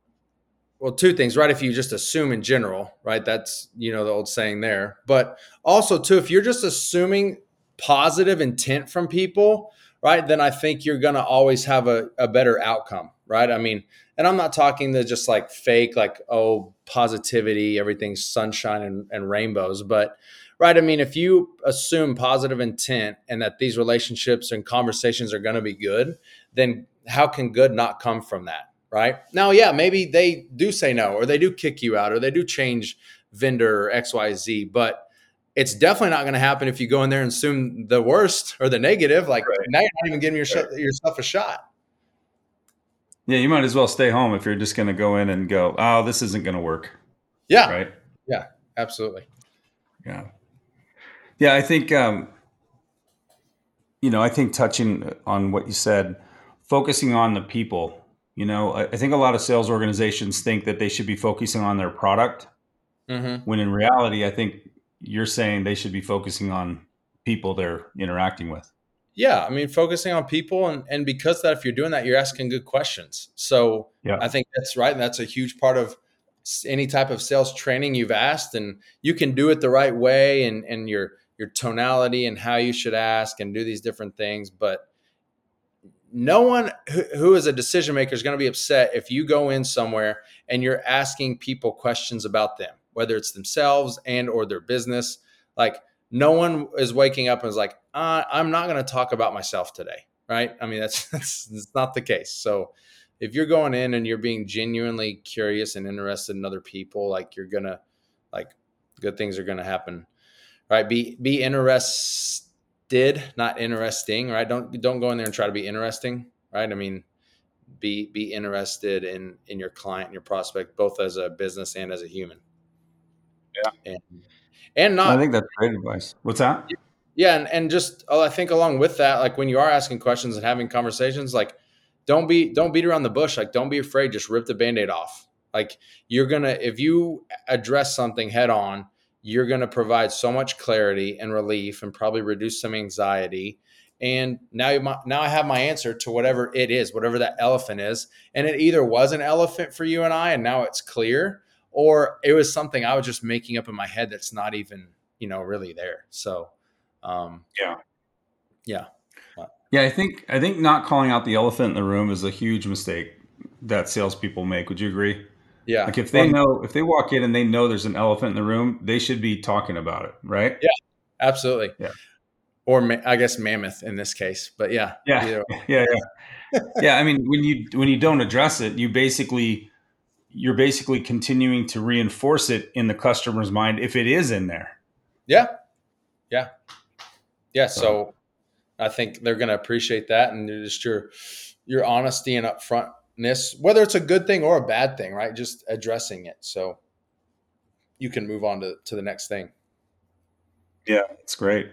well two things right? If you just assume in general right? That's you know the old saying there. But also too if you're just assuming positive intent from people right then i think you're going to always have a, a better outcome right? I mean and i'm not talking the just like fake like oh positivity everything's sunshine and, and rainbows. But right i mean if you assume positive intent and that these relationships and conversations are going to be good then how can good not come from that right? Now, yeah, maybe they do say no, or they do kick you out, or they do change vendor XYZ, but it's definitely not going to happen if you go in there and assume the worst or the negative. Like right. now, you're not even giving your yourself a shot. Yeah, you might as well stay home if you're just going to go in and go, oh, this isn't going to work. Yeah. Right. Yeah, absolutely. Yeah. Yeah, I think, um, you know, I think touching on what you said, focusing on the people you know, I, I think a lot of sales organizations think that they should be focusing on their product, mm-hmm. when in reality, I think you're saying they should be focusing on people they're interacting with. Yeah, I mean, focusing on people, and and because that, if you're doing that, you're asking good questions. So yeah. I think that's right, and that's a huge part of any type of sales training you've asked, and you can do it the right way, and and your your tonality and how you should ask and do these different things. But no one who, who is a decision maker is going to be upset if you go in somewhere and you're asking people questions about them whether it's themselves and or their business. Like no one is waking up and is like uh, i'm not going to talk about myself today right? I mean that's, that's that's not the case. So if you're going in and you're being genuinely curious and interested in other people like you're gonna like good things are gonna happen right? Be be interested not interesting right? Don't don't go in there and try to be interesting right? I mean be be interested in in your client and your prospect both as a business and as a human. Yeah. And and not i think that's great advice. What's that? Yeah and, and just oh, i think along with that like when you are asking questions and having conversations like don't be don't beat around the bush. Like don't be afraid. Just rip the band-aid off. Like you're gonna if you address something head on you're gonna provide so much clarity and relief and probably reduce some anxiety and now you now I have my answer to whatever it is, whatever that elephant is, and it either was an elephant for you and I, and now it's clear, or it was something I was just making up in my head that's not even you know really there. So, um, yeah, yeah, yeah. I think I think not calling out the elephant in the room is a huge mistake that salespeople make. Would you agree? Yeah. Like if they know if they walk in and they know there's an elephant in the room, they should be talking about it, right? Yeah, absolutely. Yeah or I guess mammoth in this case. But yeah, yeah, yeah, yeah. yeah. I mean, when you when you don't address it, you basically you're basically continuing to reinforce it in the customer's mind if it is in there. Yeah, yeah, yeah. So, so I think they're going to appreciate that, and just your your honesty and upfrontness, whether it's a good thing or a bad thing, right? Just addressing it, so you can move on to to the next thing. Yeah, it's great.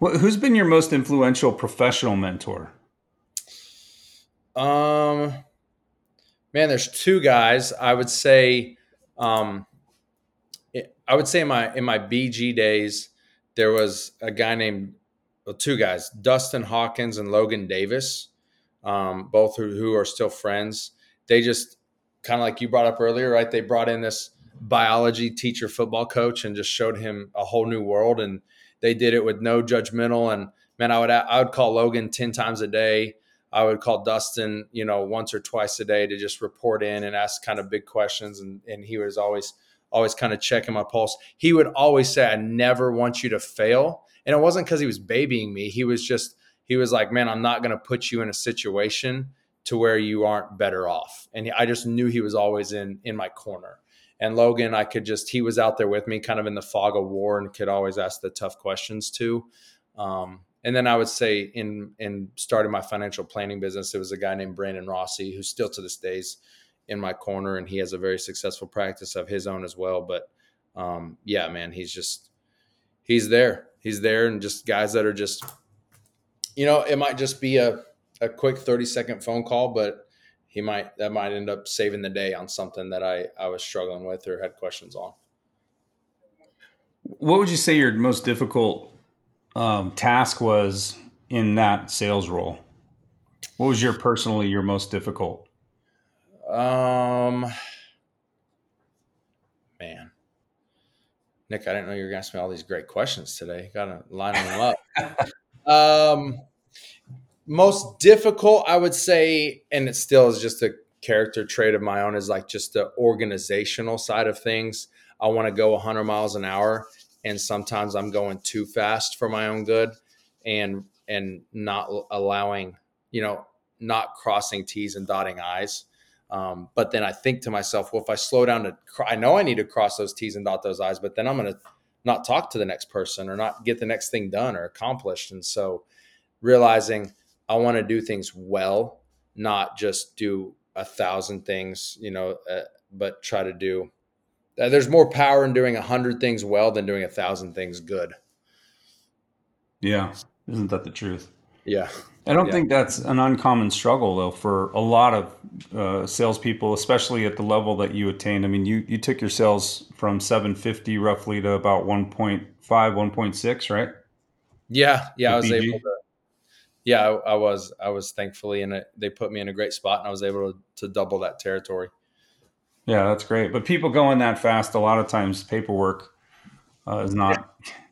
Who's been your most influential professional mentor? Um, man, there's two guys. I would say, um, I would say in my in my BG days, there was a guy named well, two guys, Dustin Hawkins and Logan Davis, um, both who, who are still friends. They just kind of like you brought up earlier, right? They brought in this biology teacher, football coach, and just showed him a whole new world and they did it with no judgmental. And man, I would I would call Logan ten times a day. I would call Dustin, you know, once or twice a day to just report in and ask kind of big questions. And and he was always always kind of checking my pulse. He would always say, "I never want you to fail." And it wasn't because he was babying me. He was just he was like, "Man, I'm not going to put you in a situation to where you aren't better off." And I just knew he was always in in my corner. And Logan, I could just, he was out there with me kind of in the fog of war and could always ask the tough questions too. Um, and then I would say in, in starting my financial planning business, it was a guy named Brandon Rossi, who still to this day is in my corner and he has a very successful practice of his own as well. But um, yeah, man, he's just, he's there. He's there and just guys that are just, you know, it might just be a, a quick 30 second phone call, but he might that might end up saving the day on something that I I was struggling with or had questions on. What would you say your most difficult um, task was in that sales role? What was your personally your most difficult? Um, man, Nick, I didn't know you were going to ask me all these great questions today. Got to line them up. um, most difficult, I would say, and it still is just a character trait of my own, is like just the organizational side of things. I want to go 100 miles an hour, and sometimes I'm going too fast for my own good, and and not allowing, you know, not crossing T's and dotting I's. Um, but then I think to myself, well, if I slow down to, I know I need to cross those T's and dot those I's, but then I'm going to not talk to the next person or not get the next thing done or accomplished. And so realizing I want to do things well, not just do a thousand things, you know, uh, but try to do. Uh, there's more power in doing a hundred things well than doing a thousand things good. Yeah, isn't that the truth? Yeah, I don't yeah. think that's an uncommon struggle though for a lot of uh, salespeople, especially at the level that you attained. I mean, you you took your sales from 750 roughly to about 1.5, 1.6, right? Yeah, yeah, I was BG. able to yeah, I, I, was I was thankfully in it. They put me in a great spot, and I was able to, to double that territory. Yeah, that's great. But people going that fast, a lot of times paperwork uh, is not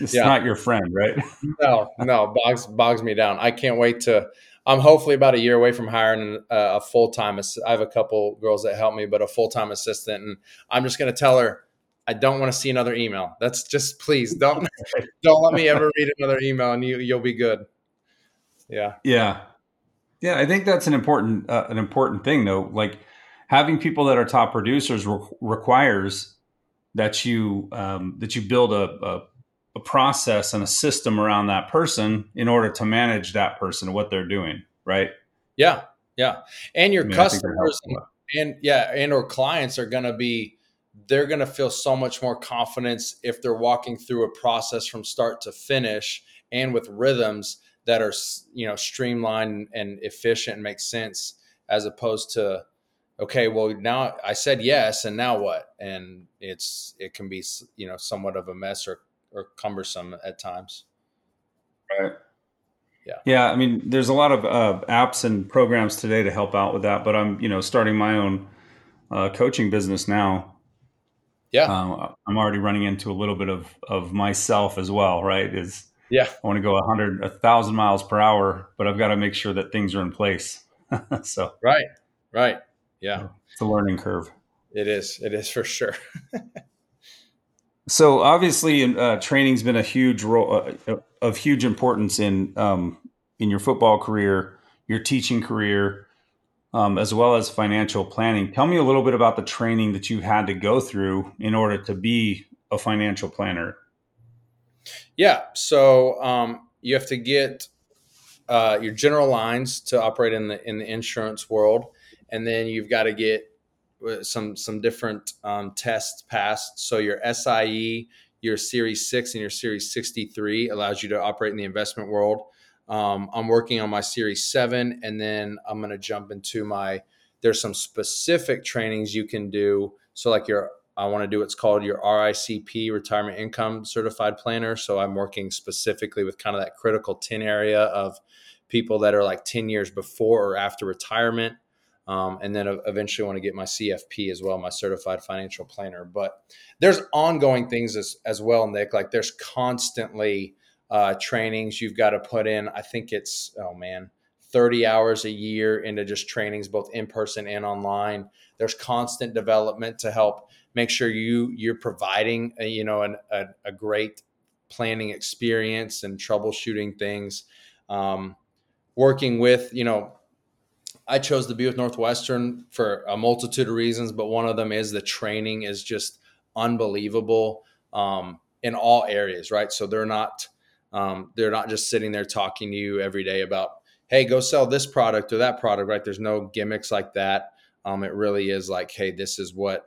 it's yeah. not your friend, right? no, no, bogs bogs me down. I can't wait to. I'm hopefully about a year away from hiring a, a full time. I have a couple girls that help me, but a full time assistant, and I'm just going to tell her I don't want to see another email. That's just please don't don't let me ever read another email, and you you'll be good. Yeah. Yeah. Yeah, I think that's an important uh, an important thing though. Like having people that are top producers re- requires that you um, that you build a, a, a process and a system around that person in order to manage that person and what they're doing, right? Yeah, yeah, and your I mean, customers and, and yeah, and or clients are going to be they're going to feel so much more confidence if they're walking through a process from start to finish and with rhythms that are you know streamlined and efficient and make sense as opposed to okay well now i said yes and now what? And it's it can be you know somewhat of a mess or, or cumbersome at times. Right. Yeah. Yeah i mean there's a lot of uh, apps and programs today to help out with that but i'm you know starting my own uh, coaching business now. Yeah. Um, i'm already running into a little bit of of myself as well right? Is yeah. I want to go a 100 a thousand miles per hour but i've got to make sure that things are in place. So right right. Yeah. it's a learning curve. It is it is for sure so obviously uh, training's been a huge role uh, of huge importance in um, in your football career your teaching career um, as well as financial planning. Tell me a little bit about the training that you had to go through in order to be a financial planner. Yeah, so um, you have to get uh, your general lines to operate in the in the insurance world, and then you've got to get uh, some some different um, tests passed. So your SIE, your Series Six, and your Series sixty three allows you to operate in the investment world. Um, I'm working on my Series 7, and then I'm going to jump into my. There's some specific trainings you can do. So, like your, I want to do what's called your RICP, Retirement Income Certified Planner. So, I'm working specifically with kind of that critical 10 area of people that are like 10 years before or after retirement. Um, and then eventually want to get my CFP as well, my certified financial planner. But there's ongoing things as, as well, Nick. Like there's constantly uh, trainings you've got to put in. I think it's, oh man, 30 hours a year into just trainings, both in person and online. There's constant development to help make sure you you're providing a, you know an, a, a, great planning experience and troubleshooting things. Um, working with you know, I chose to be with Northwestern for a multitude of reasons, but one of them is the training is just unbelievable um, in all areas, right? So they're not um, they're not just sitting there talking to you every day about, hey, go sell this product or that product, right? There's no gimmicks like that. Um, it really is like, hey, this is what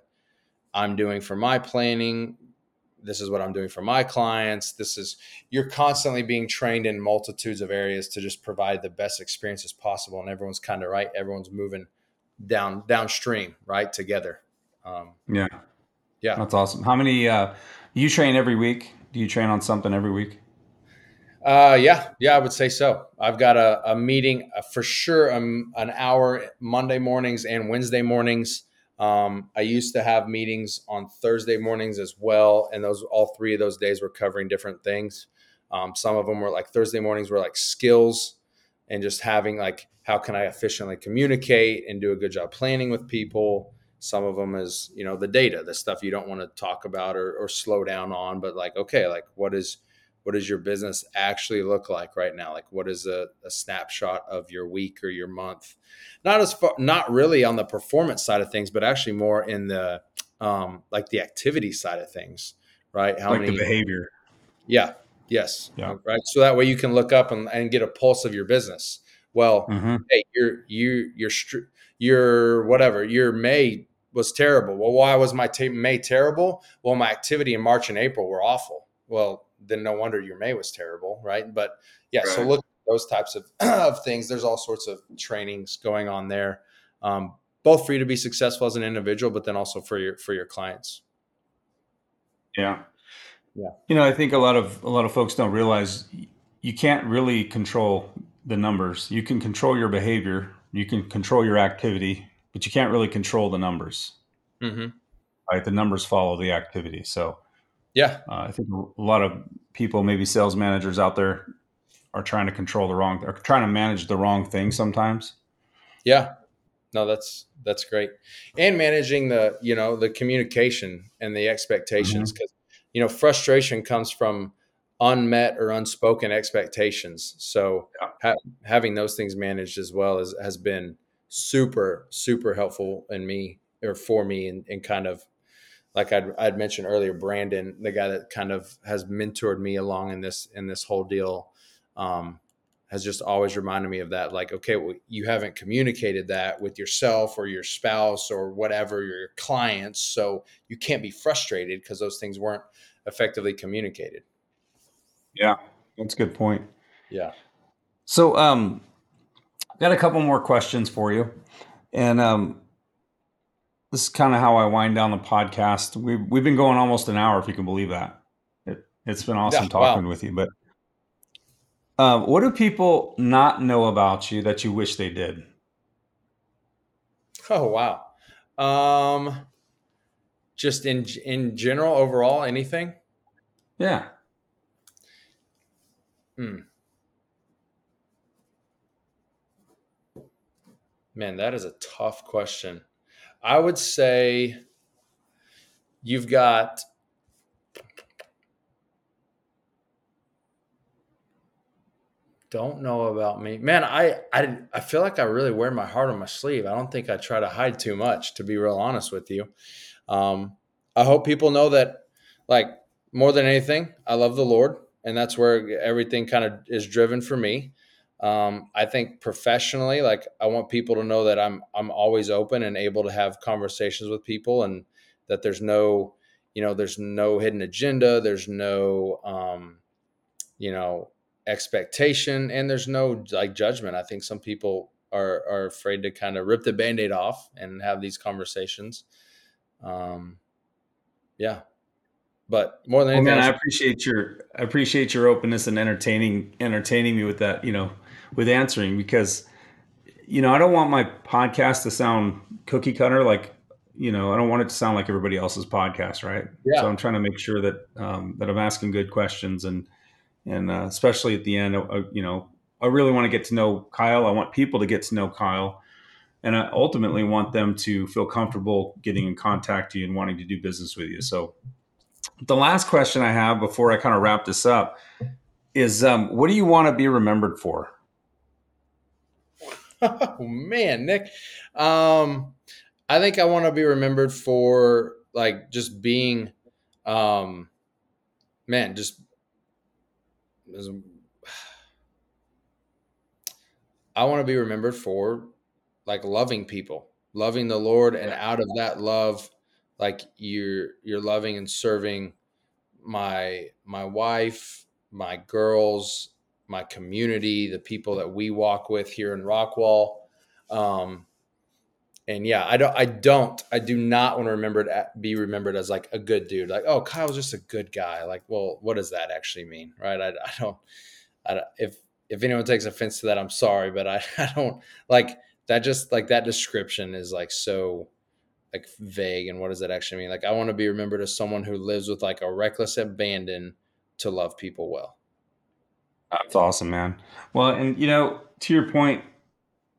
I'm doing for my planning. This is what I'm doing for my clients. This is, you're constantly being trained in multitudes of areas to just provide the best experiences possible. And everyone's kind of right. Everyone's moving down, downstream, right? Together. Um, yeah. Yeah. That's awesome. How many, uh, you train every week? Do you train on something every week? Uh, yeah, yeah, I would say so. I've got a, a meeting uh, for sure, um, an hour Monday mornings and Wednesday mornings. Um, I used to have meetings on Thursday mornings as well, and those all three of those days were covering different things. Um, some of them were like Thursday mornings were like skills and just having like how can I efficiently communicate and do a good job planning with people. Some of them is you know the data, the stuff you don't want to talk about or, or slow down on, but like okay, like what is what does your business actually look like right now? Like what is a, a, snapshot of your week or your month? Not as far not really on the performance side of things but actually more in the um like the activity side of things right? How like many behavior. Yeah yes. Yeah. right? So that way you can look up and, and get a pulse of your business. Well mm-hmm. hey your you your your whatever your may was terrible. Well why was my t- may terrible? Well my activity in march and april were awful. Well then no wonder your May was terrible, right? But yeah, right. so look at those types of, of things. There's all sorts of trainings going on there, um, both for you to be successful as an individual, but then also for your for your clients. Yeah, yeah. You know, I think a lot of a lot of folks don't realize you can't really control the numbers. You can control your behavior, you can control your activity, but you can't really control the numbers. Mm-hmm. Right, the numbers follow the activity. So yeah, uh, I think a lot of people, maybe sales managers out there, are trying to control the wrong, are trying to manage the wrong thing sometimes. Yeah, no, that's that's great, and managing the you know the communication and the expectations because mm-hmm. you know frustration comes from unmet or unspoken expectations. So ha- having those things managed as well is, has been super super helpful in me or for me and, and kind of like I'd, I'd, mentioned earlier, Brandon, the guy that kind of has mentored me along in this in this whole deal, um, has just always reminded me of that. Like, okay, well, you haven't communicated that with yourself or your spouse or whatever your clients, so you can't be frustrated because those things weren't effectively communicated. Yeah, that's a good point. Yeah. So, um, I've got a couple more questions for you, and um, this is kind of how I wind down the podcast. We've we've been going almost an hour, if you can believe that. It, has been awesome yeah, talking wow. with you. But uh, what do people not know about you that you wish they did? Oh wow. Um, just in in general, overall, anything. Yeah. Hmm. Man, that is a tough question. I would say you've got don't know about me. Man I, I i feel like i really wear my heart on my sleeve. I don't think i try to hide too much to be real honest with you. Um, i hope people know that like more than anything i love the lord and that's where everything kind of is driven for me um, I think professionally, like I want people to know that I'm I'm always open and able to have conversations with people, and that there's no, you know, there's no hidden agenda, there's no, um, you know, expectation, and there's no like judgment. I think some people are are afraid to kind of rip the band-aid off and have these conversations. Um, yeah, but more than anything, well, man, I appreciate your I appreciate your openness and entertaining entertaining me with that. You know, with answering because you know I don't want my podcast to sound cookie cutter like you know I don't want it to sound like everybody else's podcast, right? Yeah. So I'm trying to make sure that um, that I'm asking good questions and and uh, especially at the end, uh, you know, I really want to get to know Kyle. I want people to get to know Kyle, and I ultimately want them to feel comfortable getting in contact with you and wanting to do business with you. So, the last question I have before I kind of wrap this up is, um, what do you want to be remembered for? oh man, Nick. Um, I think I want to be remembered for like just being, um, man, just. I want to be remembered for like loving people, loving the Lord, and out of that love, like you're you're loving and serving my my wife, my girls, my community, the people that we walk with here in Rockwall. Um, and yeah, I don't, I don't, I do not want to remember be remembered as like a good dude. Like, oh, Kyle's just a good guy. Like, well, what does that actually mean, right? I, I don't, I don't, if if anyone takes offense to that, I'm sorry, but I, I don't like that. Just like that description is like so like vague. And what does that actually mean? Like, I want to be remembered as someone who lives with like a reckless abandon to love people well. That's awesome, man. Well, and you know, to your point,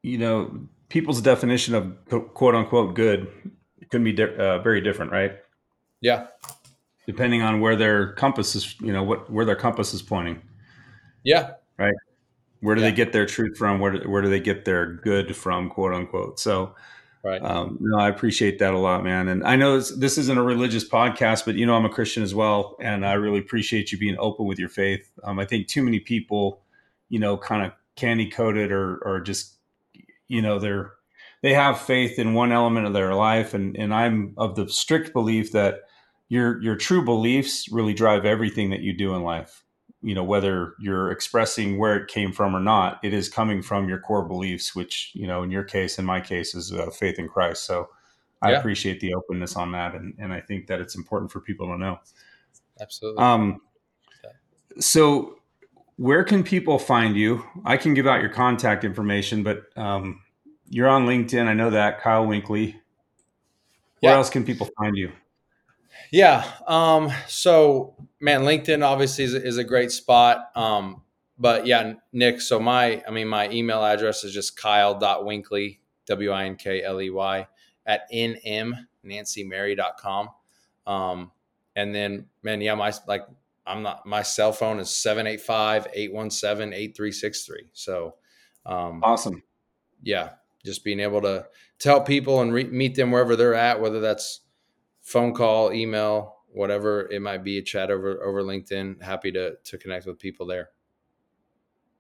you know, people's definition of quote unquote good can be di- uh, very different, right? Yeah. Depending on where their compass is, you know, what where their compass is pointing. Yeah. Right. Where do yeah. they get their truth from? Where do, where do they get their good from, quote unquote? So, Right. Um, no, I appreciate that a lot, man. And I know this isn't a religious podcast, but you know, I'm a Christian as well. And I really appreciate you being open with your faith. Um, I think too many people, you know, kind of candy coated or, or just, you know, they're, they have faith in one element of their life. And, and I'm of the strict belief that your, your true beliefs really drive everything that you do in life you know whether you're expressing where it came from or not it is coming from your core beliefs which you know in your case in my case is uh, faith in christ. So i yeah. appreciate the openness on that and, and i think that it's important for people to know. Absolutely. Um so where can people find you? I can give out your contact information but um you're on linkedin. I know that. Kyle winkley. Where yeah. else can people find you yeah. Um, so man, LinkedIn obviously is, is a great spot. Um, but yeah, Nick. So my, I mean, my email address is just kyle.winkley, W I N K L E Y, at nmnancymary.com. Um, and then, man, yeah, my, like, I'm not, my cell phone is 785 817 8363. So, um, awesome. Yeah. Just being able to, to help people and re- meet them wherever they're at, whether that's phone call, email, whatever it might be, a chat over, over LinkedIn. Happy to, to connect with people there.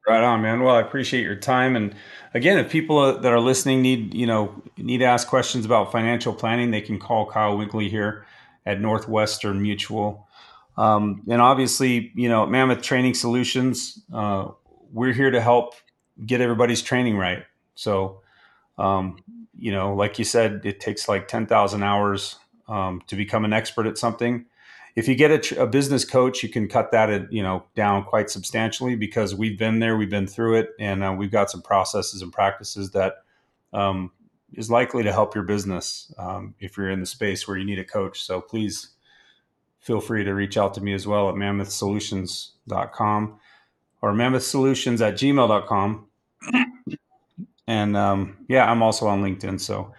Right on, man. Well, I appreciate your time. And again, if people that are listening need, you know, need to ask questions about financial planning, they can call Kyle Winkley here at Northwestern Mutual. Um, and obviously, you know, Mammoth Training Solutions, uh, we're here to help get everybody's training right. So, um, you know, like you said, it takes like 10,000 hours um, to become an expert at something if you get a, a, business coach, you can cut that, you know, down quite substantially because we've been there, we've been through it, and uh, we've got some processes and practices that um, is likely to help your business um, if you're in the space where you need a coach. So please feel free to reach out to me as well at mammothsolutions.com or mammothsolutions at gmail.com. and um, yeah, I'm also on LinkedIn. So,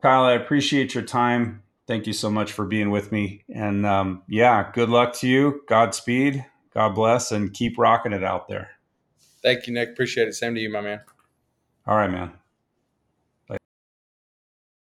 Kyle, I appreciate your time thank you so much for being with me. And um, yeah, good luck to you. Godspeed. God bless and keep rocking it out there. Thank you, Nick. Appreciate it. Same to you, my man. All right, man.